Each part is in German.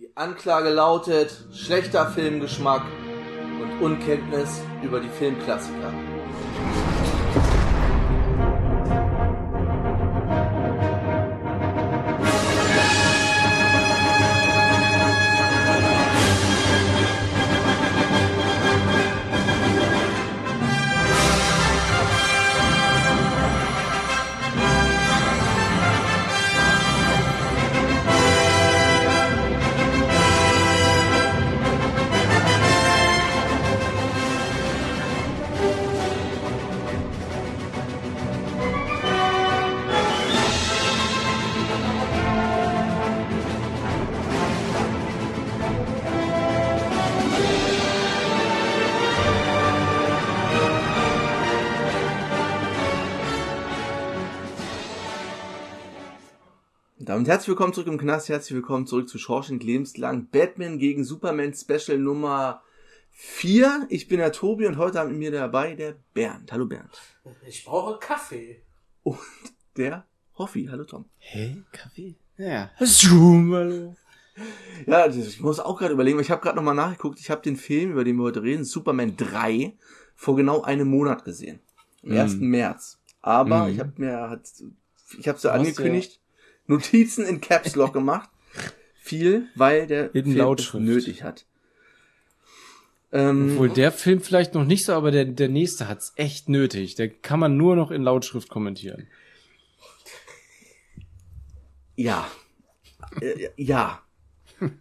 Die Anklage lautet schlechter Filmgeschmack und Unkenntnis über die Filmklassiker. Herzlich willkommen zurück im Knast, herzlich willkommen zurück zu Shawshank Lebenslang Batman gegen Superman Special Nummer 4. Ich bin der Tobi und heute haben wir mir dabei der Bernd. Hallo Bernd. Ich brauche Kaffee. Und der Hoffi. Hallo Tom. Hey, Kaffee? Ja. Zoom, hallo. Ja, ich muss auch gerade überlegen, weil ich habe gerade nochmal nachgeguckt. Ich habe den Film, über den wir heute reden, Superman 3, vor genau einem Monat gesehen. Am Mm. 1. März. Aber Mm. ich habe mir, hat, ich habe so Du hast angekündigt, Notizen in Caps Lock gemacht. Viel, weil der In Film Lautschrift. nötig hat. Ähm, Obwohl der Film vielleicht noch nicht so, aber der, der nächste hat's echt nötig. Der kann man nur noch in Lautschrift kommentieren. Ja. Äh, ja.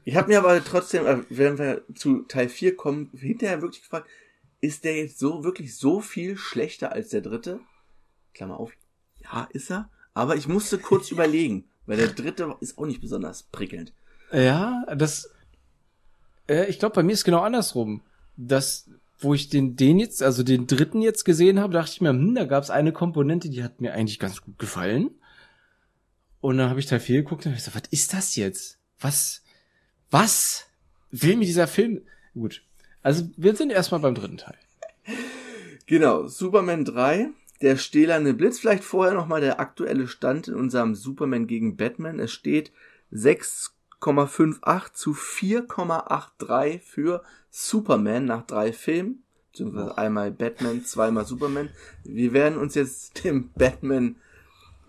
Ich habe mir aber trotzdem, äh, wenn wir zu Teil 4 kommen, hinterher wirklich gefragt, ist der jetzt so wirklich so viel schlechter als der dritte? Klammer auf. Ja, ist er. Aber ich musste kurz überlegen, weil der dritte ist auch nicht besonders prickelnd. Ja, das. Äh, ich glaube, bei mir ist genau andersrum. Das, wo ich den, den jetzt, also den dritten jetzt gesehen habe, dachte ich mir, hm, da gab es eine Komponente, die hat mir eigentlich ganz gut gefallen. Und dann habe ich Teil 4 geguckt und hab ich gesagt, was ist das jetzt? Was? Was will mir dieser Film? Gut. Also wir sind erstmal beim dritten Teil. Genau, Superman 3, der stählerne Blitz. Vielleicht vorher nochmal der aktuelle Stand in unserem Superman gegen Batman. Es steht 6,58 zu 4,83 für Superman nach drei Filmen. Beziehungsweise einmal Batman, zweimal Superman. Wir werden uns jetzt dem Batman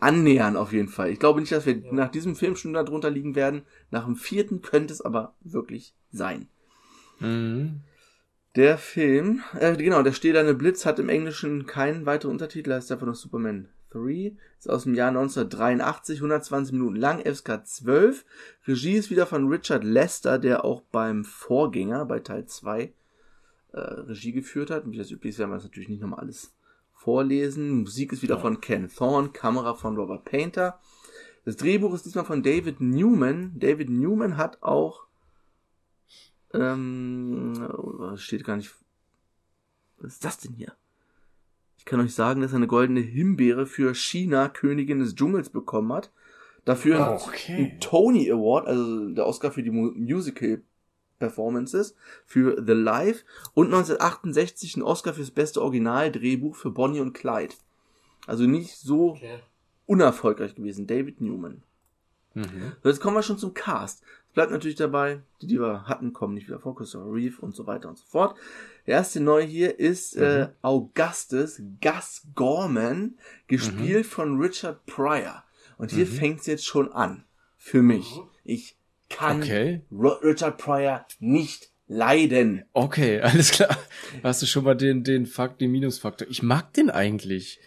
annähern auf jeden Fall. Ich glaube nicht, dass wir nach diesem Film schon darunter liegen werden. Nach dem vierten könnte es aber wirklich sein. Mhm. Der Film, äh, genau, der stählerne Blitz hat im Englischen keinen weiteren Untertitel, heißt einfach nur Superman 3. Ist aus dem Jahr 1983, 120 Minuten lang, FSK 12. Regie ist wieder von Richard Lester, der auch beim Vorgänger, bei Teil 2, äh, Regie geführt hat. Und wie das üblich ist, werden wir das natürlich nicht nochmal alles vorlesen. Musik ist wieder Ja. von Ken Thorne, Kamera von Robert Painter. Das Drehbuch ist diesmal von David Newman. David Newman hat auch ähm, oh, steht gar nicht. Was ist das denn hier? Ich kann euch sagen, dass er eine goldene Himbeere für China, Königin des Dschungels, bekommen hat. Dafür Okay. einen Tony Award, also der Oscar für die Mu Musical Performances, für The Life und 1968 einen Oscar fürs beste Originaldrehbuch für Bonnie und Clyde. Also nicht so Okay. unerfolgreich gewesen. David Newman. Mhm. So, Jetzt kommen wir schon zum Cast. Es bleibt natürlich dabei, die, die wir hatten, kommen nicht wieder vor, Christopher Reeve und so weiter und so fort. Der erste neu hier ist äh, Augustus Gus Gorman, gespielt von Richard Pryor. Und hier Mhm. fängt's jetzt schon an. Für mich. Mhm. Ich kann Okay. Richard Pryor nicht leiden. Okay, alles klar. Hast du schon mal den, den Fakt, den Minusfaktor? Ich mag den eigentlich.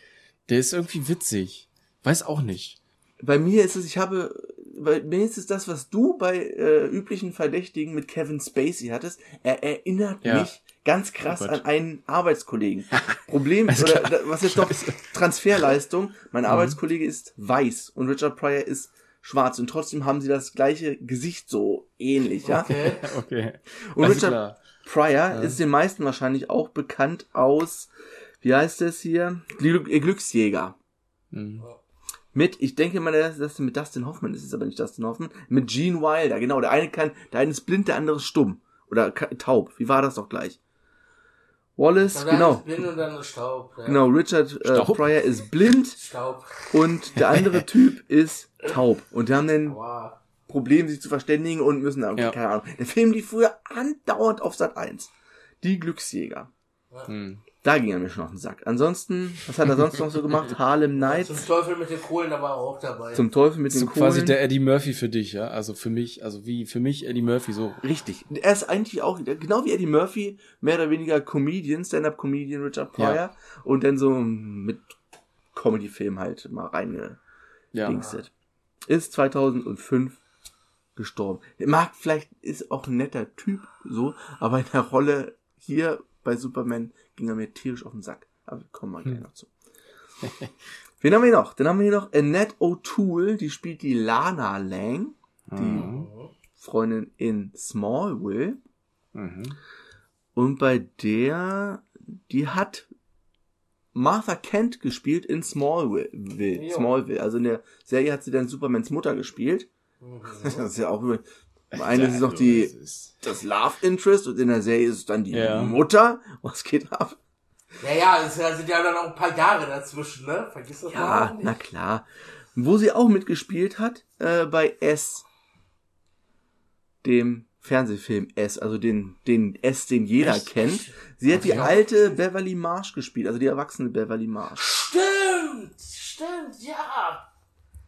Der ist irgendwie witzig. Weiß auch nicht. Bei mir ist es, ich habe, ist es das, was du bei äh, üblichen Verdächtigen mit Kevin Spacey hattest. Er erinnert Ja. mich ganz krass Oh an einen Arbeitskollegen. Problem, Alles oder klar. was jetzt doch. Transferleistung. Mein Mhm. Arbeitskollege ist weiß und Richard Pryor ist schwarz und trotzdem haben sie das gleiche Gesicht so ähnlich, ja. Okay. Okay. Und Alles Richard klar. Pryor ist den meisten wahrscheinlich auch bekannt aus, wie heißt es hier? Glück, äh, Glücksjäger. Mhm. Mit, ich denke mal, das ist mit Dustin Hoffman, das ist aber nicht Dustin Hoffman, mit Gene Wilder, genau, der eine kann, der eine ist blind, der andere ist stumm. Oder taub, wie war das doch gleich? Wallace, dann genau, ist Blind und dann ist Staub. Ja. genau, Richard äh? Pryor ist blind Staub. und der andere Typ ist taub. Und die haben den Wow. Problem, sich zu verständigen und müssen dann, Ja. keine Ahnung. Der Film lief früher andauernd auf Sat 1. Die Glücksjäger. Hm. Da ging er mir schon auf den Sack. Ansonsten, was hat er sonst noch so gemacht? Harlem Zum Nights. Teufel mit den Kohlen, da war er auch dabei. Zum Teufel mit So den quasi Kohlen. der Eddie Murphy für dich, ja? Also für mich, also wie für mich Eddie Murphy so. Richtig. Er ist eigentlich auch, genau wie Eddie Murphy, mehr oder weniger Comedian, Stand-Up-Comedian Richard Pryor. Ja. Und dann so mit Comedy-Film halt mal reingedingstet. Ja. Ist 2005 gestorben. Mag vielleicht, ist auch ein netter Typ, so, aber in der Rolle hier bei Superman ging er mir tierisch auf den Sack. Aber kommen wir gleich Hm. noch zu. Wen haben wir hier noch? Dann haben wir hier noch Annette O'Toole, die spielt die Lana Lang, die Mhm. Freundin in Smallville. Mhm. Und bei der, die hat Martha Kent gespielt in Smallville. Smallville. Also in der Serie hat sie dann Supermans Mutter gespielt. Mhm. Das ist ja auch über. Eine ist noch die, Das Love Interest und in der Serie ist es dann die Ja. Mutter. Was geht ab? Naja, es sind ja dann auch ein paar Jahre dazwischen, ne? Vergiss das mal Ja, na klar. Wo sie auch mitgespielt hat, äh, bei S. Dem Fernsehfilm S, also den, den S, den jeder Echt? kennt. Sie hat die Ja. alte Beverly Marsh gespielt, also die erwachsene Beverly Marsh. Stimmt, stimmt, ja.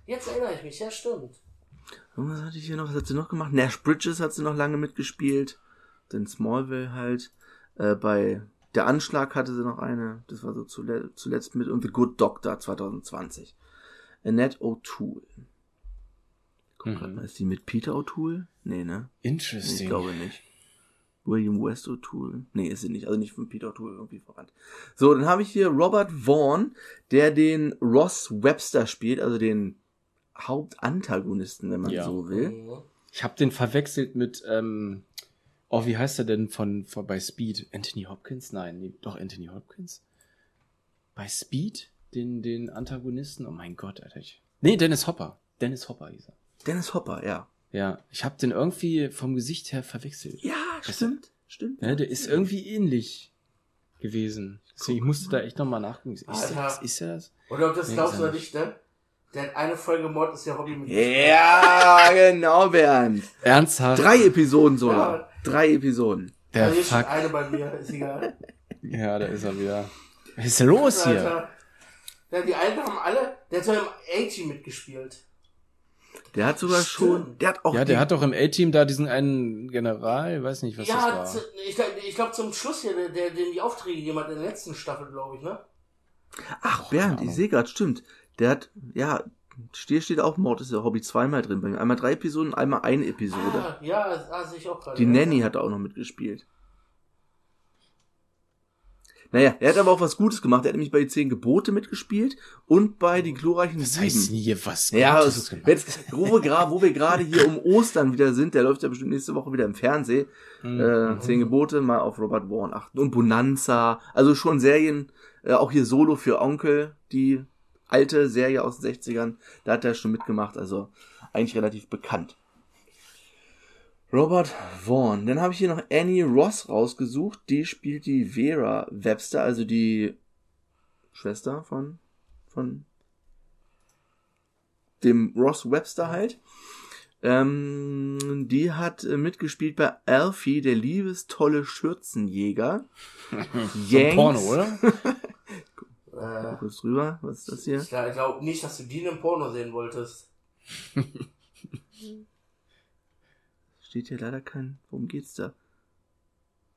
Jetzt erinnere ich mich, ja, stimmt. Und was hatte ich hier noch? Was hat sie noch gemacht? Nash Bridges hat sie noch lange mitgespielt. Dann Smallville halt. Äh, bei Der Anschlag hatte sie noch eine. Das war so zule zuletzt mit. Und The Good Doctor 2020. Annette O'Toole. Guck Mhm. mal, ist die mit Peter O'Toole? Nee, ne? Nee, Interesting. ich glaube nicht. William West O'Toole? Nee, ist sie nicht. Also nicht von Peter O'Toole irgendwie verwandt. So, dann habe ich hier Robert Vaughn, der den Ross Webster spielt, also den Hauptantagonisten, wenn man Ja. so will. Mhm. Ich habe den verwechselt mit, ähm, oh, wie heißt er denn von, von bei Speed? Anthony Hopkins? Nein, nee, doch Anthony Hopkins. Bei Speed? Den, den Antagonisten? Oh mein Gott, Alter. Ich... Nee, Dennis Hopper. Dennis Hopper hieß er. Dennis Hopper, ja. Ja, ich habe den irgendwie vom Gesicht her verwechselt. Ja, stimmt, stimmt. Ja, der ist irgendwie ähnlich gewesen. Deswegen, ich musste da echt nochmal nachgucken. Ist, Alter. das? ist er das? Oder ob das Nee, glaubst ist du er oder nicht, ne? Der hat eine Folge Mord ist ja Hobby mit Ja, genau, Bernd. Ernsthaft? Drei Episoden sogar. Ja. Drei Episoden. Der hier steht Fuck. eine bei mir, ist egal. Ja, da ist er wieder. Was ist denn los hier? Alter. Ja, die Alten haben alle, der hat so im A-Team mitgespielt. Der hat sogar Stimmt. schon, der hat auch Ja, der hat doch im A-Team da diesen einen General, weiß nicht, was ja, das war. zu- ich, glaub- ich glaube zum Schluss hier, der, der den die Aufträge hat in der letzten Staffel, glaube ich, ne? Ach, Bernd, ich sehe grad, stimmt. Der hat, ja, hier steht auch Mord ist ja Hobby zweimal drin bei mir. Einmal drei Episoden, einmal eine Episode. Ah, ja, ah, sehe ich auch gerade. Die Nanny hat auch noch mitgespielt. Naja, er hat aber auch was Gutes gemacht. Er hat nämlich bei die zehn Gebote mitgespielt und bei die glorreichen Das Sieben. heißt nie was Ja, Gutes es, gemacht. jetzt, wo, wir gra- wo wir gerade hier um Ostern wieder sind, der läuft ja bestimmt nächste Woche wieder im Fernsehen. Mhm. Äh, Zehn Gebote, mal auf Robert Vaughn achten. Und Bonanza, also schon Serien, äh, auch hier Solo für Onkel, die alte Serie aus den 60ern, da hat er schon mitgemacht, also eigentlich relativ bekannt. Robert Vaughn. Dann habe ich hier noch Annie Ross rausgesucht. Die spielt die Vera Webster, also die Schwester von, von dem Ross Webster halt. Ähm, die hat äh, mitgespielt bei Alfie, der liebestolle Schürzenjäger. Yanks. Porno, oder? Äh, Kurz drüber, was ist das hier? ich glaube nicht, dass du die in einem Porno sehen wolltest. Steht hier leider kein. Worum geht's da?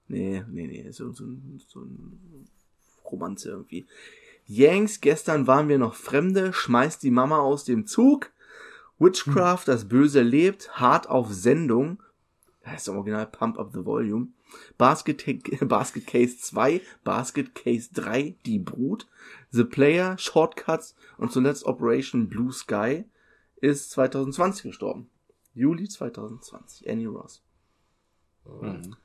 Nee, nee, nee, so, so, so ein Romanze irgendwie. Yanks, gestern waren wir noch Fremde, schmeißt die Mama aus dem Zug. Witchcraft, das Böse lebt, hart auf Sendung. heißt im Original Pump Up the Volume. Basket, Basket Case 2, Basket Case 3, Die Brut, The Player, Shortcuts und zuletzt Operation Blue Sky ist 2020 gestorben. Juli 2020. Annie Ross. Mhm.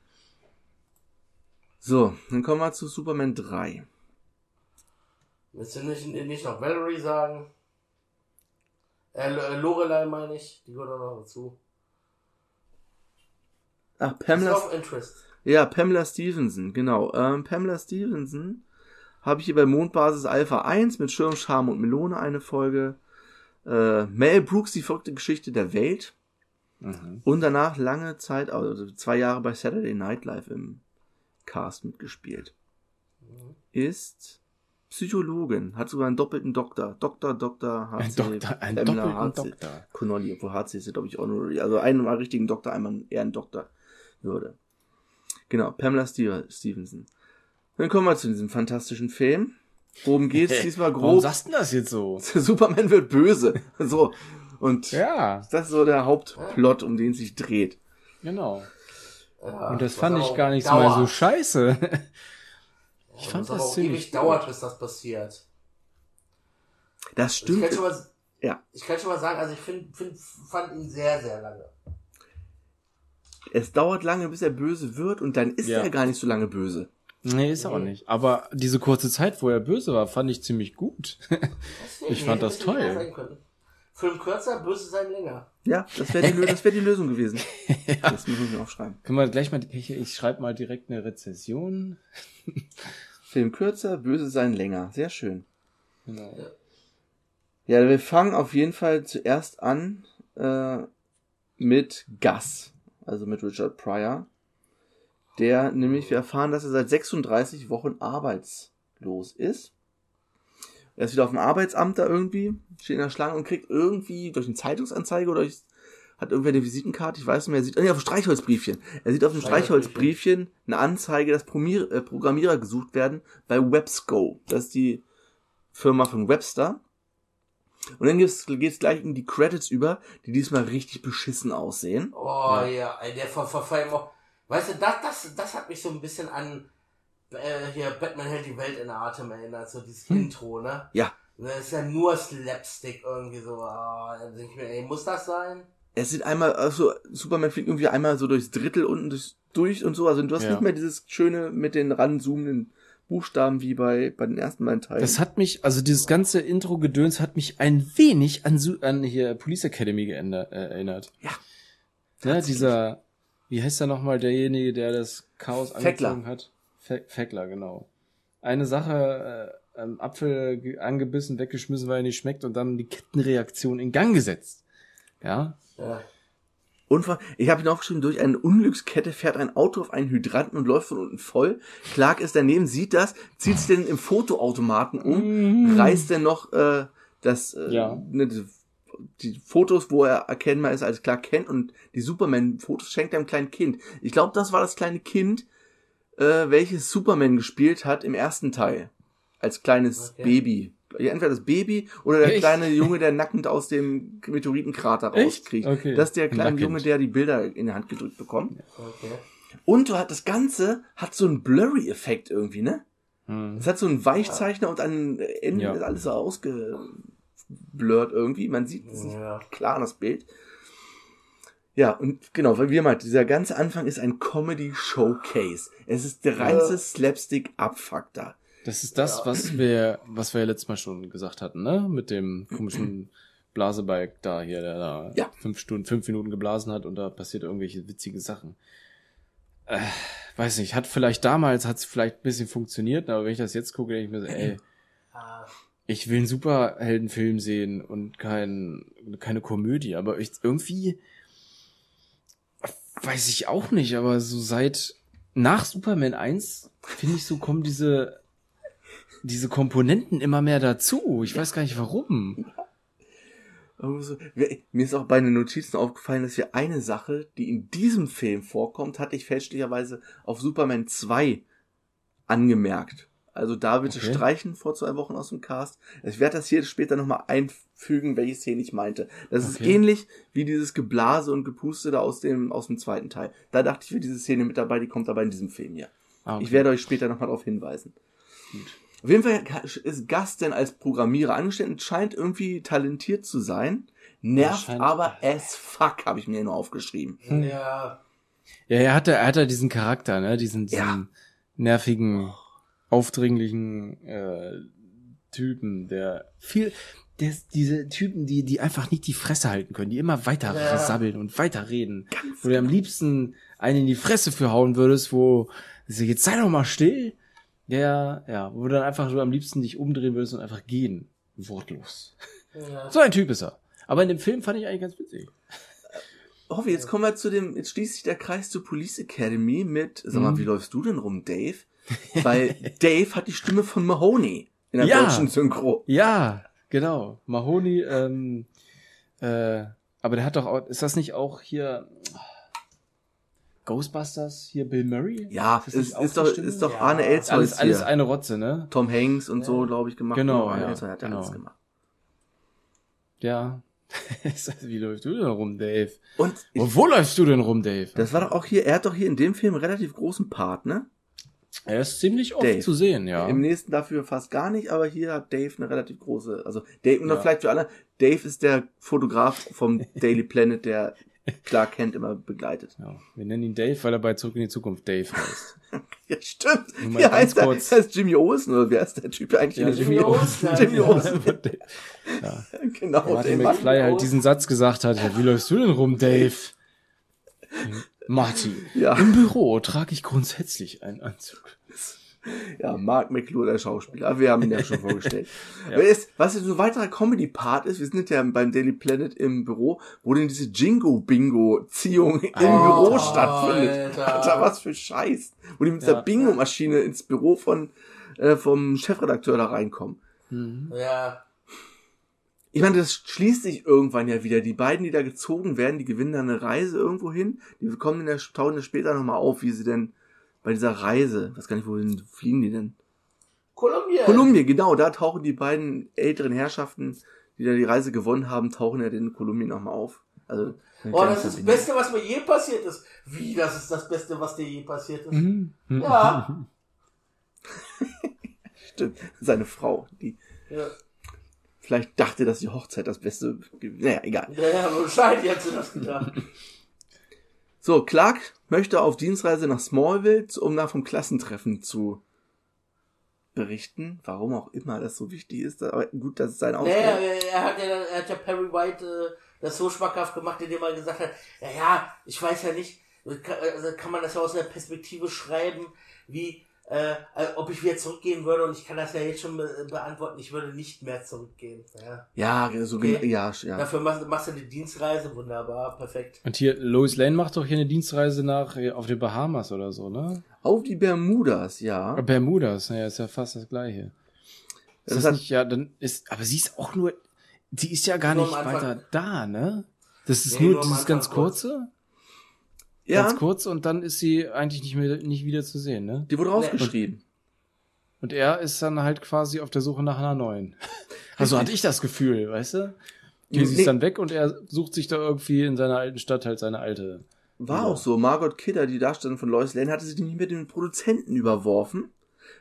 So, dann kommen wir zu Superman 3. Willst du nicht, nicht noch Valerie sagen? Äh, äh, Lorelei meine ich, die gehört auch noch dazu. Ach, Pamela, Of Interest. Ja, Pamela Stevenson, genau. Ähm, Pamela Stevenson habe ich hier bei Mondbasis Alpha 1 mit Schirm, Charme und Melone eine Folge. Äh, Mel Brooks, die verrückte Geschichte der Welt. Mhm. Und danach lange Zeit, also zwei Jahre bei Saturday Night Live im Cast mitgespielt. Ist Psychologin, hat sogar einen doppelten Doktor. Doktor, Doktor, Ein HC, Doktor, ein Pamela doppelten HC. Doktor. Connolly, obwohl HC ist ja, glaube ich, Honorary. Also einmal richtigen Doktor, einmal eher ein Doktor würde. Genau, Pamela Steve- Stevenson. Dann kommen wir zu diesem fantastischen Film. Worum geht's diesmal Warum grob? sagst du denn das jetzt so? Superman wird böse. So. Und Ja, das ist so der Hauptplot, um den es sich dreht. genau. Ja, Und das fand ich gar nicht so dauert. mal so scheiße. Ich fand das auch ziemlich ewig dauert, gut. bis das passiert. Das Ich stimmt. kann schon mal, Ja. ich kann schon mal sagen, also ich find, find, fand ihn sehr, sehr lange. Es dauert lange, bis er böse wird und dann ist Ja. er gar nicht so lange böse. Nee, ist auch Nee. nicht. Aber diese kurze Zeit, wo er böse war, fand ich ziemlich gut. Deswegen, Ich fand das toll. Film kürzer, böse sein länger. Ja, das wäre die, Lö- wär die Lösung gewesen. Das müssen wir aufschreiben. Können wir gleich mal, ich, ich schreibe mal direkt eine Rezession. Film kürzer, böse sein länger. Sehr schön. Genau. Ja, wir fangen auf jeden Fall zuerst an äh, mit Gus, also mit Richard Pryor. Der nämlich, wir erfahren, dass er seit 36 Wochen arbeitslos ist. Er ist wieder auf dem Arbeitsamt da irgendwie, steht in der Schlange und kriegt irgendwie durch eine Zeitungsanzeige oder durch, hat irgendwer eine Visitenkarte, ich weiß nicht mehr, er sieht, nee, auf dem Streichholzbriefchen. Er sieht auf dem Streichholzbriefchen eine Anzeige, dass Promier, äh, Programmierer gesucht werden bei Websco. Das ist die Firma von Webster. Und dann geht's, geht's gleich in die Credits über, die diesmal richtig beschissen aussehen. Oh ja, ey, der ver verfallen auch. Weißt du, das, das, das hat mich so ein bisschen an äh, hier Batman hält die Welt in Atem erinnert, so dieses Intro, ne? Hm. Ja. Das ist ja nur Slapstick irgendwie so. Ah, dann denke ich mir, ey, muss das sein? Es sieht einmal, also Superman fliegt irgendwie einmal so durchs Drittel unten durch, durch und so. Also du hast Ja. nicht mehr dieses schöne mit den ranzoomenden Buchstaben wie bei, bei den ersten beiden Teilen. Das hat mich, also dieses ganze Intro-Gedöns hat mich ein wenig an, an hier Police Academy geändert, äh, erinnert. Ja. Ne, dieser, wie heißt der nochmal, derjenige, der das Chaos Feckler. angezogen hat? Fe Feckler, genau. Eine Sache, äh, am Apfel ge- angebissen, weggeschmissen, weil er nicht schmeckt und dann die Kettenreaktion in Gang gesetzt. Ja. Ja. Und vor- ich habe ihn aufgeschrieben, durch eine Unglückskette fährt ein Auto auf einen Hydranten und läuft von unten voll. Clark ist daneben, sieht das, zieht es denn im Fotoautomaten um, reißt dann noch äh, das, äh, Ja. ne, die, Fotos, wo er erkennbar ist als Clark Kent und die Superman-Fotos schenkt er einem kleinen Kind. Ich glaube, das war das kleine Kind, äh, welches Superman gespielt hat im ersten Teil. Als kleines Okay. Baby. Ja, entweder das Baby oder der Echt? kleine Junge, der nackend aus dem Meteoritenkrater rauskriegt. Okay. Das ist der kleine Nackend. Junge, der die Bilder in die Hand gedrückt bekommt. Okay. Und du hat das Ganze hat so einen Blurry-Effekt irgendwie, ne? Hm. Es hat so einen Weichzeichner und an den Enden Ja. ist alles so ausgeblurrt irgendwie. Man sieht es nicht Ja. klar das Bild. Ja, und genau, weil wir meint, dieser ganze Anfang ist ein Comedy-Showcase. Es ist der reinste Slapstick-Abfuck da. Das ist das, Ja. was wir, was wir ja letztes Mal schon gesagt hatten, ne? Mit dem komischen Blasebalg da hier, der da Ja. fünf Stunden, fünf Minuten geblasen hat und da passiert irgendwelche witzige Sachen. Äh, weiß nicht, hat vielleicht damals, hat es vielleicht ein bisschen funktioniert, aber wenn ich das jetzt gucke, denke ich mir so, ey, Ah, ich will einen Superheldenfilm sehen und kein, keine Komödie, aber ich, irgendwie weiß ich auch nicht, aber so seit nach Superman 1 finde ich so kommen diese diese Komponenten immer mehr dazu. Ich weiß gar nicht warum. Irgendwie so. Wir- Mir ist auch bei den Notizen aufgefallen, dass wir eine Sache, die in diesem Film vorkommt, hatte ich fälschlicherweise auf Superman 2 angemerkt. Also da bitte Okay. streichen vor zwei Wochen aus dem Cast. Ich werde das hier später nochmal einfügen, welche Szene ich meinte. Das ist Okay. ähnlich wie dieses Geblase und Gepuste da aus dem, aus dem zweiten Teil. Da dachte ich, wir diese Szene mit dabei, die kommt aber in diesem Film hier. Ah, okay. Ich werde euch später nochmal darauf hinweisen. Gut. Auf jeden Fall ist Gus denn als Programmierer angestellt und scheint irgendwie talentiert zu sein. Nervt aber as fuck, habe ich mir nur aufgeschrieben. Hm. Ja. Ja, er hatte, er hatte diesen Charakter, ne? Diesen, diesen Ja. nervigen, aufdringlichen äh, Typen, der viel, der, diese Typen, die, die einfach nicht die Fresse halten können, die immer weiter Ja. sabbeln und weiter reden. wo du am liebsten einen in die Fresse für hauen würdest, wo sie jetzt sei doch mal still. Der, ja, wo du dann einfach so am liebsten dich umdrehen würdest und einfach gehen. Wortlos. ja. So ein Typ ist er. Aber in dem Film fand ich eigentlich ganz witzig. Hoffi, jetzt kommen wir zu dem, jetzt schließt sich der Kreis zur Police Academy mit, sag mal, Mhm. wie läufst du denn rum, Dave? Weil Dave hat die Stimme von Mahoney in der Ja. deutschen Synchro. Ja, genau. Mahoney, ähm, äh, aber der hat doch auch, ist das nicht auch hier Ghostbusters, hier Bill Murray? Ja, das ist, ist die doch, ist doch Ja. Arne Ist Elsholz alles, alles hier. eine Rotze, ne? Tom Hanks und so, glaube ich, gemacht. Genau, Arne ja, Elsholz hat ja genau. alles gemacht. Ja. Wie läufst du denn rum, Dave? Und ich, Wo, wo läufst du denn rum, Dave? das war doch auch hier, er hat doch hier in dem Film einen relativ großen Part, ne? er ist ziemlich oft Dave. zu sehen, ja. Im nächsten dafür fast gar nicht, aber hier hat Dave eine relativ große, also Dave, und Ja. vielleicht für alle, Dave ist der Fotograf vom Daily Planet, der Clark Kent immer begleitet. ja. Wir nennen ihn Dave, weil er bei Zurück in die Zukunft Dave heißt. Ja, stimmt. Nur ganz heißt er, kurz. heißt Jimmy Olsen, oder wer ist der Typ eigentlich? Ja, Jimmy Serie? Olsen. Jimmy Olsen. ja. genau. Martin der McFly halt Olsen. diesen Satz gesagt hat, ja, wie läufst du denn rum, Dave? Martin, Ja. im Büro trage ich grundsätzlich einen Anzug. Ja, Mark McClure, der Schauspieler. Wir haben ihn ja schon vorgestellt. Aber jetzt, was jetzt so ein weiterer Comedy-Part ist, wir sind ja beim Daily Planet im Büro, wo denn diese Jingo-Bingo-Ziehung im Alter. Büro stattfindet. Alter. Alter, was für Scheiß. Wo die mit Ja. dieser Bingo-Maschine ins Büro von, äh, vom Chefredakteur da reinkommen. Ja. Ich meine, das schließt sich irgendwann ja wieder. Die beiden, die da gezogen werden, die gewinnen dann eine Reise irgendwo hin. Die kommen in der, tauchen ja später nochmal auf, wie sie denn bei dieser Reise, weiß gar nicht, wohin fliegen die denn? Kolumbien. Kolumbien, genau, da tauchen die beiden älteren Herrschaften, die da die Reise gewonnen haben, tauchen ja in Kolumbien nochmal auf. Also, Oh, das ist das. Beste, was mir je passiert ist. Wie, das ist das Beste, was dir je passiert ist? Mhm. Ja. Stimmt, seine Frau, die Ja, vielleicht dachte, dass die Hochzeit das Beste, naja, egal. ja, ja wahrscheinlich hat sie das gedacht. So, Clark möchte auf Dienstreise nach Smallville, um da vom Klassentreffen zu berichten. Warum auch immer das so wichtig ist, aber gut, das ist sein Naja, Auftrag. er, er hat ja, er hat ja Perry White äh, das so schmackhaft gemacht, indem er gesagt hat, naja, ich weiß ja nicht, kann, also kann man das ja aus einer Perspektive schreiben, wie, äh, äh, ob ich wieder zurückgehen würde und ich kann das ja jetzt schon be beantworten, ich würde nicht mehr zurückgehen. Ja. Ja, so Okay. ja, ja. Dafür machst, machst du die Dienstreise, wunderbar, perfekt. Und hier, Lois Lane macht doch hier eine Dienstreise nach, äh, auf den Bahamas oder so, ne? Auf die Bermudas, ja. Äh, Bermudas, naja, ist ja fast das gleiche. Ist Das das, nicht, ja, dann ist, aber sie ist auch nur, die ist ja gar nicht weiter da, ne? Das ist Nee, nur nur dieses ganz kurz. kurze, Ja, ganz kurz und dann ist sie eigentlich nicht mehr, nicht wieder zu sehen, ne? die wurde rausgeschrieben. Und er ist dann halt quasi auf der Suche nach einer neuen. Also hatte ich das Gefühl, weißt du? Die sie Nee. ist dann weg und er sucht sich da irgendwie in seiner alten Stadt halt seine alte. War Ja. auch so. Margot Kidder, die Darstellerin von Lois Lane, hatte sich nicht mit den Produzenten überworfen,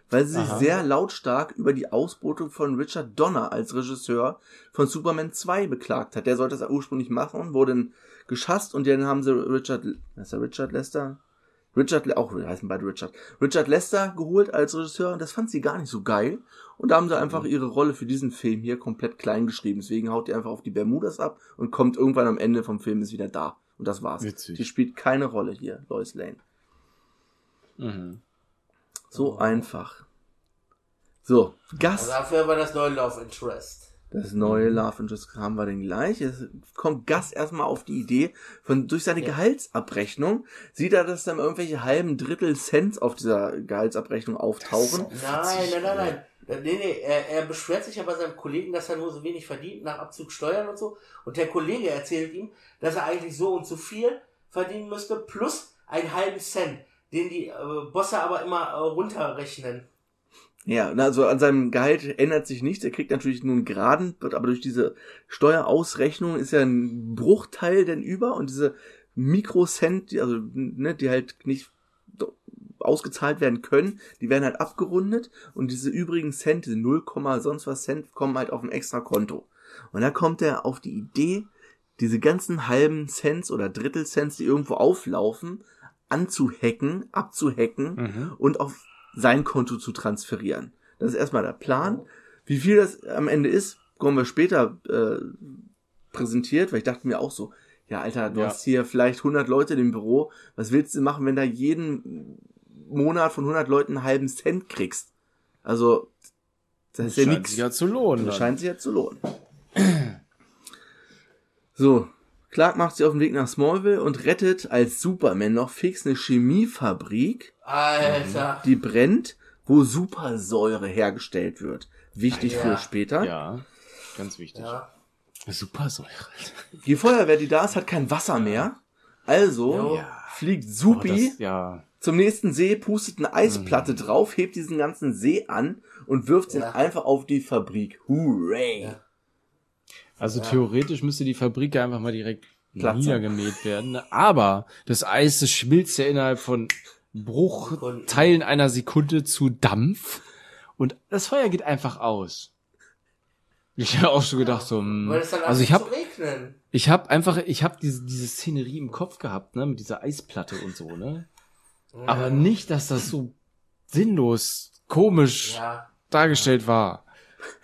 weil sie sich Aha. sehr lautstark über die Ausbeutung von Richard Donner als Regisseur von Superman 2 beklagt hat. Der sollte das ursprünglich machen, wurde dann geschasst und dann haben sie Richard, was ist der Richard Lester? Richard, auch heißen beide Richard. Richard Lester geholt als Regisseur und das fand sie gar nicht so geil. Und da haben sie einfach ihre Rolle für diesen Film hier komplett klein geschrieben. Deswegen haut die einfach auf die Bermudas ab und kommt irgendwann am Ende vom Film ist wieder da. Und das war's. Witzig. Die spielt keine Rolle hier, Lois Lane. Mhm. So einfach. So, Gas. Also dafür war das neue Love Interest. Das neue Love Interest haben wir den gleich. Es kommt Gas erstmal auf die Idee, von durch seine Ja. Gehaltsabrechnung sieht er, dass dann irgendwelche halben Drittel Cent auf dieser Gehaltsabrechnung auftauchen. Nein, nein, nein, nein. Nee, nee, er, er beschwert sich ja bei seinem Kollegen, dass er nur so wenig verdient nach Abzug Steuern und so. Und der Kollege erzählt ihm, dass er eigentlich so und so viel verdienen müsste, plus einen halben Cent, den die äh, Bosse aber immer äh, runterrechnen. Ja, also an seinem Gehalt ändert sich nichts. Er kriegt natürlich nur einen geraden, aber durch diese Steuerausrechnung ist ja ein Bruchteil denn über und diese Mikrocent, die, also ne, die halt nicht ausgezahlt werden können, die werden halt abgerundet und diese übrigen Cent, diese 0, sonst was Cent, kommen halt auf ein extra Konto. Und da kommt er auf die Idee, diese ganzen halben Cents oder Drittel Cents, die irgendwo auflaufen, anzuhacken, abzuhacken Mhm. und auf sein Konto zu transferieren. Das ist erstmal der Plan. Wie viel das am Ende ist, kommen wir später äh, präsentiert, weil ich dachte mir auch so, ja Alter, du Ja. hast hier vielleicht 100 Leute im Büro, was willst du machen, wenn da jeden Monat von 100 Leuten einen halben Cent kriegst? Also, das ist ja Scheint nichts. sich ja zu lohnen. Das scheint sich ja zu lohnen. So, Clark macht sich auf den Weg nach Smallville und rettet als Superman noch fix eine Chemiefabrik, Alter. die brennt, wo Supersäure hergestellt wird. Wichtig Ja. für später. Ja, ganz wichtig. Ja. Supersäure. Die Feuerwehr, die da ist, hat kein Wasser mehr. Also Jo. fliegt Oh, Supi das, ja. zum nächsten See, pustet eine Eisplatte drauf, hebt diesen ganzen See an und wirft ihn Ja. einfach auf die Fabrik. Hooray! Ja. Also theoretisch müsste die Fabrik ja einfach mal direkt Platzen. niedergemäht werden. ne? Aber das Eis, das schmilzt ja innerhalb von Bruchteilen einer Sekunde zu Dampf und das Feuer geht einfach aus. Ich habe auch schon gedacht so, hm, es dann also ich habe ich habe einfach ich habe diese diese Szenerie im Kopf gehabt, ne, mit dieser Eisplatte und so, ne? Aber nicht, dass das so sinnlos, komisch Ja. dargestellt war.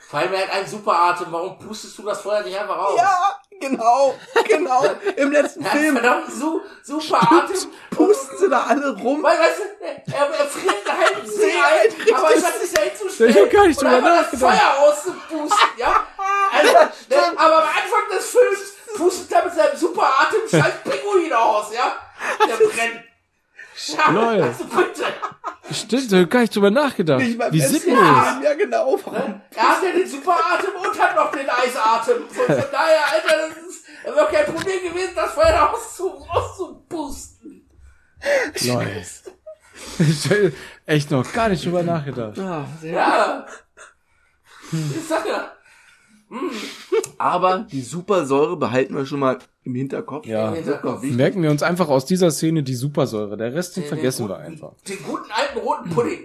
Vor allem, er hat einen super Atem. Warum pustest du das Feuer nicht einfach aus? Ja, genau, genau. Im letzten hat Film verdammt su super Atem. pusten sie da alle rum. Weil, weißt du, er, er friert einen halben See ein, aber richtig. statt sich da Ich hinzustellen hab gar nicht drüber einfach das nachgedacht. Feuer auszupusten, ja? Also, ne, aber am Anfang des Films pustet er mit seinem super Atem scheiß Pinguin aus, ja? Der brennt. Ja, Lol. also bitte. Stimmt, da hab ich gar nicht drüber nachgedacht. Nicht Wie sinnlos. Film, Ja, genau. Warum? Er hat ja den super Atem und hat noch den Eisatem. Von, von daher, Alter, das ist das wäre kein Problem gewesen, das Feuer auszu, auszupusten. Lol. Echt noch gar nicht drüber nachgedacht. Ah, Ja. Ich sag ja. Aber die Supersäure behalten wir schon mal im Hinterkopf. Ja. Noch wichtig. Merken wir uns einfach aus dieser Szene die Supersäure. Der Rest, den Den vergessen wir guten- einfach. Den guten alten roten Pudding.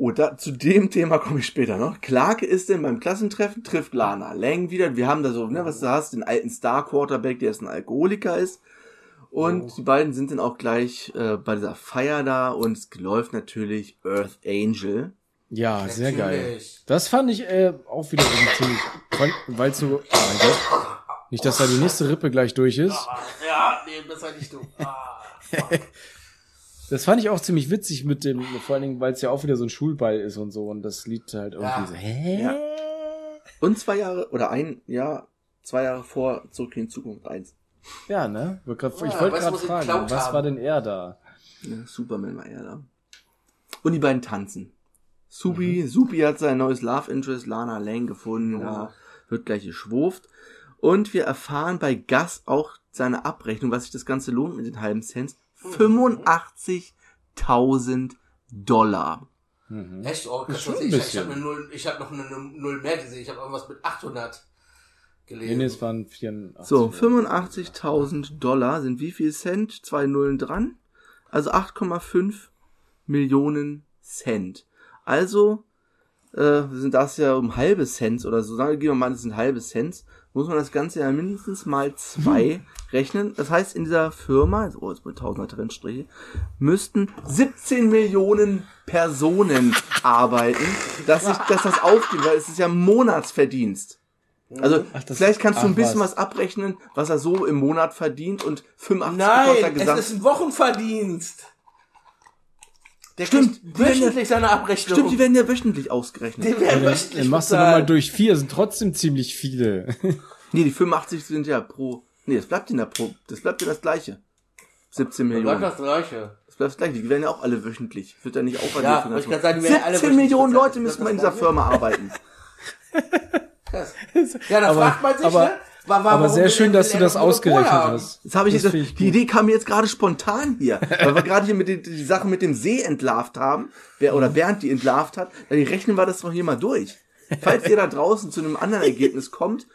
Oh, da, zu dem Thema komme ich später noch. Clark ist denn beim Klassentreffen, trifft Lana Lang wieder. Wir haben da so, ne, was du hast, den alten Star-Quarterback, der jetzt ein Alkoholiker ist. Und die beiden sind dann auch gleich äh, bei dieser Feier da und es läuft natürlich Earth Angel. Ja, sehr geil. Natürlich. Das fand ich äh, auch wieder ziemlich, weil so, oh mein Gott. Nicht, dass da die nächste Rippe gleich durch ist. Ah, Ja, nee, besser nicht du. Ah. Das fand ich auch ziemlich witzig mit dem, vor allen Dingen, weil es ja auch wieder so ein Schulball ist und so und das Lied halt irgendwie Ja. so, hä? Ja. Und zwei Jahre, oder ein Jahr, zwei Jahre vor Zurück in die Zukunft eins. Ja, ne? Ich Ja, wollte du, gerade fragen, was war denn er da? Ja, Superman war er da. Und die beiden tanzen. Supi, Supi hat sein neues Love Interest, Lana Lang, gefunden. Da wird gleich geschwurft. Und wir erfahren bei Gus auch seine Abrechnung, was sich das Ganze lohnt mit den halben Cents. 85.000 Dollar. Mhm. Echt? Oh, ich, habe hab noch eine Null mehr gesehen. Ich habe irgendwas mit 800 Nee, gelesen. nee, es waren 84. So, 85.000 Dollar sind wie viel Cent? Zwei Nullen dran. Also 8,5 Millionen Cent. Also äh, sind das ja um halbe Cent oder so. Sagen wir gehen wir mal, das sind halbe Cent. Muss man das Ganze ja mindestens mal zwei rechnen. Das heißt, in dieser Firma, oh, jetzt mit tausender Trennstriche, müssten 17 Millionen Personen arbeiten, dass sich, dass das aufgeht, weil es ist ja Monatsverdienst. Also Ach, das- vielleicht kannst du ein bisschen was. was. abrechnen, was er so im Monat verdient und 85 Nein, gesagt. es ist ein Wochenverdienst. Der Stimmt, kriegt die werden ja- wöchentlich seine Abrechnung. Stimmt, die werden ja wöchentlich ausgerechnet. Die werden Dann, wöchentlich dann machst du nochmal durch vier, sind trotzdem ziemlich viele. Nee, die 85 sind ja pro. Nee, das bleibt in der pro. Das bleibt ja das gleiche. 17 Bleibt Millionen. das gleiche. Das bleibt das gleiche. Die werden ja auch alle wöchentlich. Wird ja nicht aufaddiert. Ja, ich kann sagen, die werden alle 17 wöchentlich Millionen. Leute müssen Das mal in dieser das Firma arbeiten. Krass. Ja, da Aber- fragt man sich, aber- ne? Wa- wa- Aber sehr schön, dass du das ausgerechnet hast. Das habe ich Das ich die. Idee kam mir jetzt gerade spontan hier, weil wir gerade hier mit den, die Sache mit dem See entlarvt haben, wer oder Bernd die entlarvt hat, dann rechnen wir das doch hier mal durch. Falls ihr da draußen zu einem anderen Ergebnis kommt,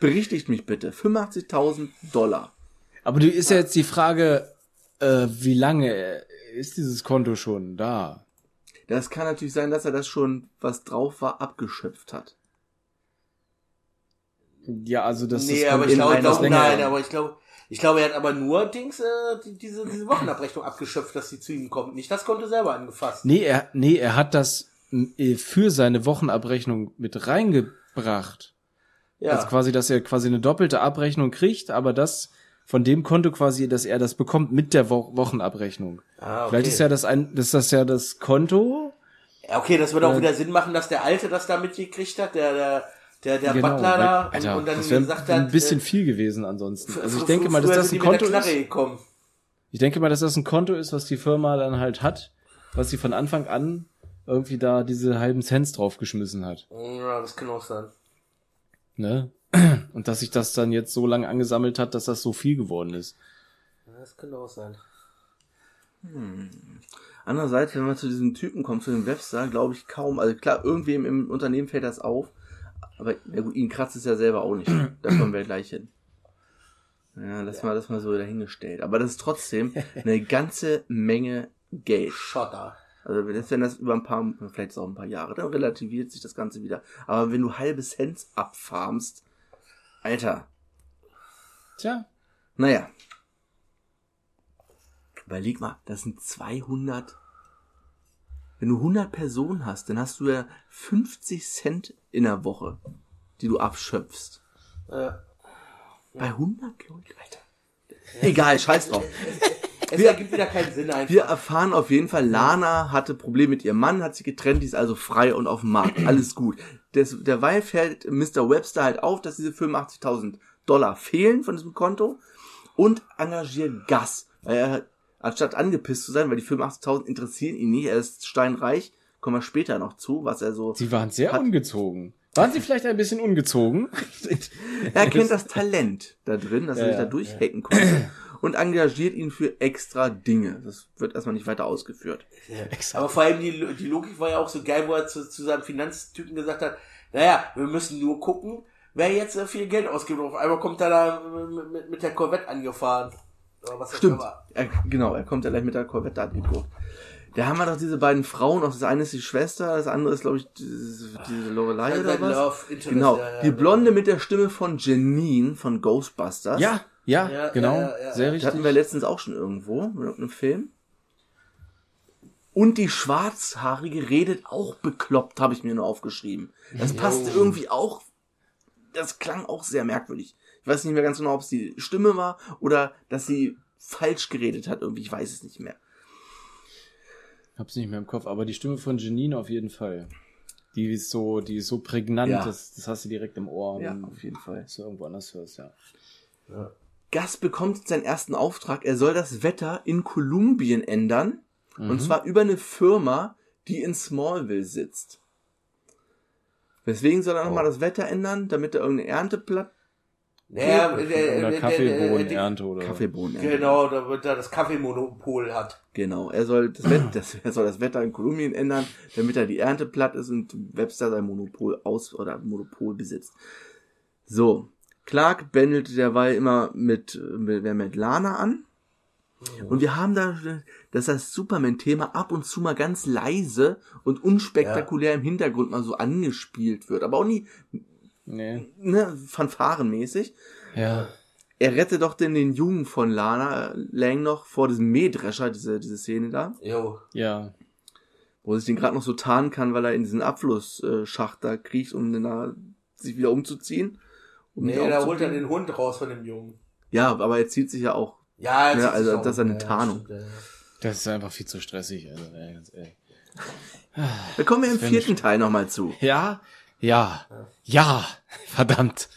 berichtigt mich bitte. 85.000 Dollar. Aber du ist ja jetzt die Frage, äh, wie lange ist dieses Konto schon da? Das kann natürlich sein, dass er das schon, was drauf war, abgeschöpft hat. Ja, also das Nee, das aber ich glaube, glaub, nein, aber ich glaube, ich glaube, er hat aber nur Dings, äh, die, diese, diese Wochenabrechnung abgeschöpft, dass sie zu ihm kommt. Nicht das Konto selber angefasst. Nee, er, nee, er hat das äh, für seine Wochenabrechnung mit reingebracht. Ja. Also quasi, dass er quasi eine doppelte Abrechnung kriegt, aber das von dem Konto quasi, dass er das bekommt mit der Wo Wochenabrechnung. ah, okay. Vielleicht ist ja das ein, das ist das ja das Konto. Okay, das würde auch Ja. wieder Sinn machen, dass der Alte das da mitgekriegt hat, der, der, der, der Genau, Butler weil- da Alter, und, und dann das gesagt hat, ein bisschen äh, viel gewesen ansonsten. Also ich denke mal, dass das ein Konto ist. Gekommen. Ich denke mal, dass das ein Konto ist, was die Firma dann halt hat, was sie von Anfang an irgendwie da diese halben Cents draufgeschmissen hat. Ja, das kann auch sein. Ne? Und dass sich das dann jetzt so lange angesammelt hat, dass das so viel geworden ist. Ja, Das kann auch sein. Andererseits, wenn man zu diesem Typen kommt, zu dem Webster, glaube ich kaum. Also klar, irgendwem im Unternehmen fällt das auf. Aber ja gut, ihn kratzt es ja selber auch nicht. Da kommen wir gleich hin. Ja, das mal, das mal so dahingestellt. Aber das ist trotzdem eine ganze Menge Geld. Schotter. Also wenn das, über ein paar, vielleicht auch ein paar Jahre, dann relativiert sich das Ganze wieder. Aber wenn du halbe Cent abfarmst, Alter, Tja. naja. Überleg mal, das sind 200. Wenn du 100 Personen hast, dann hast du ja 50 Cent in der Woche, die du abschöpfst. Ja. Bei 100 Leuten, Alter. Egal, scheiß drauf. Es Wir- ergibt wieder keinen Sinn einfach. Wir erfahren auf jeden Fall, Lana hatte Probleme mit ihrem Mann, hat sich getrennt, die ist also frei und auf dem Markt. Alles gut. Des, derweil fällt Mr. Webster halt auf, dass diese 85.000 Dollar fehlen von diesem Konto und engagiert Gas. Weil er, anstatt angepisst zu sein, weil die 85.000 interessieren ihn nicht, er ist steinreich, kommen wir später noch zu, was er so... Sie waren sehr Hat- ungezogen. Waren Sie vielleicht ein bisschen ungezogen? Er kennt das Talent da drin, dass er Ja, sich da ja, durchhacken konnte und engagiert ihn für extra Dinge. Das wird erstmal nicht weiter ausgeführt. Ja. Aber vor allem die, die Logik war ja auch so geil, wo er zu, zu seinem Finanztypen gesagt hat, naja, wir müssen nur gucken, wer jetzt viel Geld ausgibt. Und auf einmal kommt er da mit, mit, mit der Corvette angefahren. Oder was das Stimmt. Er, genau, er kommt ja gleich mit der Corvette angeguckt. Da haben wir doch diese beiden Frauen, auch das eine ist die Schwester, das andere ist, glaube ich, diese, diese Lorelei oder was? Love Genau, ja, ja, die ja. Blonde mit der Stimme von Janine von Ghostbusters. Ja, ja, Ja, genau. ja, ja, ja. Sehr Die richtig. hatten wir letztens auch schon irgendwo, in irgendeinem Film. Und die Schwarzhaarige redet auch bekloppt, habe ich mir nur aufgeschrieben. Das passte irgendwie auch, das klang auch sehr merkwürdig. Ich weiß nicht mehr ganz genau, ob es die Stimme war oder dass sie falsch geredet hat irgendwie, ich weiß es nicht mehr. Hab's nicht mehr im Kopf, aber die Stimme von Janine auf jeden Fall. Die ist so, die ist so prägnant, Ja. das, das hast du direkt im Ohr. Ja, auf jeden Fall. du irgendwo anders hörst, ja. Gus bekommt seinen ersten Auftrag, er soll das Wetter in Kolumbien ändern. Mhm. Und zwar über eine Firma, die in Smallville sitzt. Weswegen soll er nochmal Oh. das Wetter ändern, damit er irgendeine Ernteplatt, Naja, Oder der, der, Kaffeebohnenernte oder. Kaffeebohnen ernten. Genau, damit er das Kaffeemonopol hat. Genau, er soll das, Wetter, das, er soll das Wetter in Kolumbien ändern, damit er die Ernte platt ist und Webster sein Monopol aus oder Monopol besitzt. So, Clark bändelt derweil immer mit, mit, mit Lana an. Und wir haben da, dass das Superman-Thema ab und zu mal ganz leise und unspektakulär im Hintergrund mal so angespielt wird. Aber auch nie, Nee. ne, fanfarenmäßig. Ja. Er rettet doch denn den Jungen von Lana Lang noch vor diesem Mähdrescher, diese, diese Szene da. Jo. Ja. wo er sich den gerade noch so tarnen kann, weil er in diesen Abflussschacht da kriecht, um dann da sich wieder umzuziehen. Um Nee, da holt er den Hund raus von dem Jungen. Ja, aber er zieht sich ja auch. Ja, Ja, zieht sich also auch. das ist eine Ja, Tarnung. stimmt, ja. Das ist einfach viel zu stressig, also, ey, ganz ehrlich. Da kommen wir im vierten Teil nochmal zu. Ja, ja, ja, verdammt.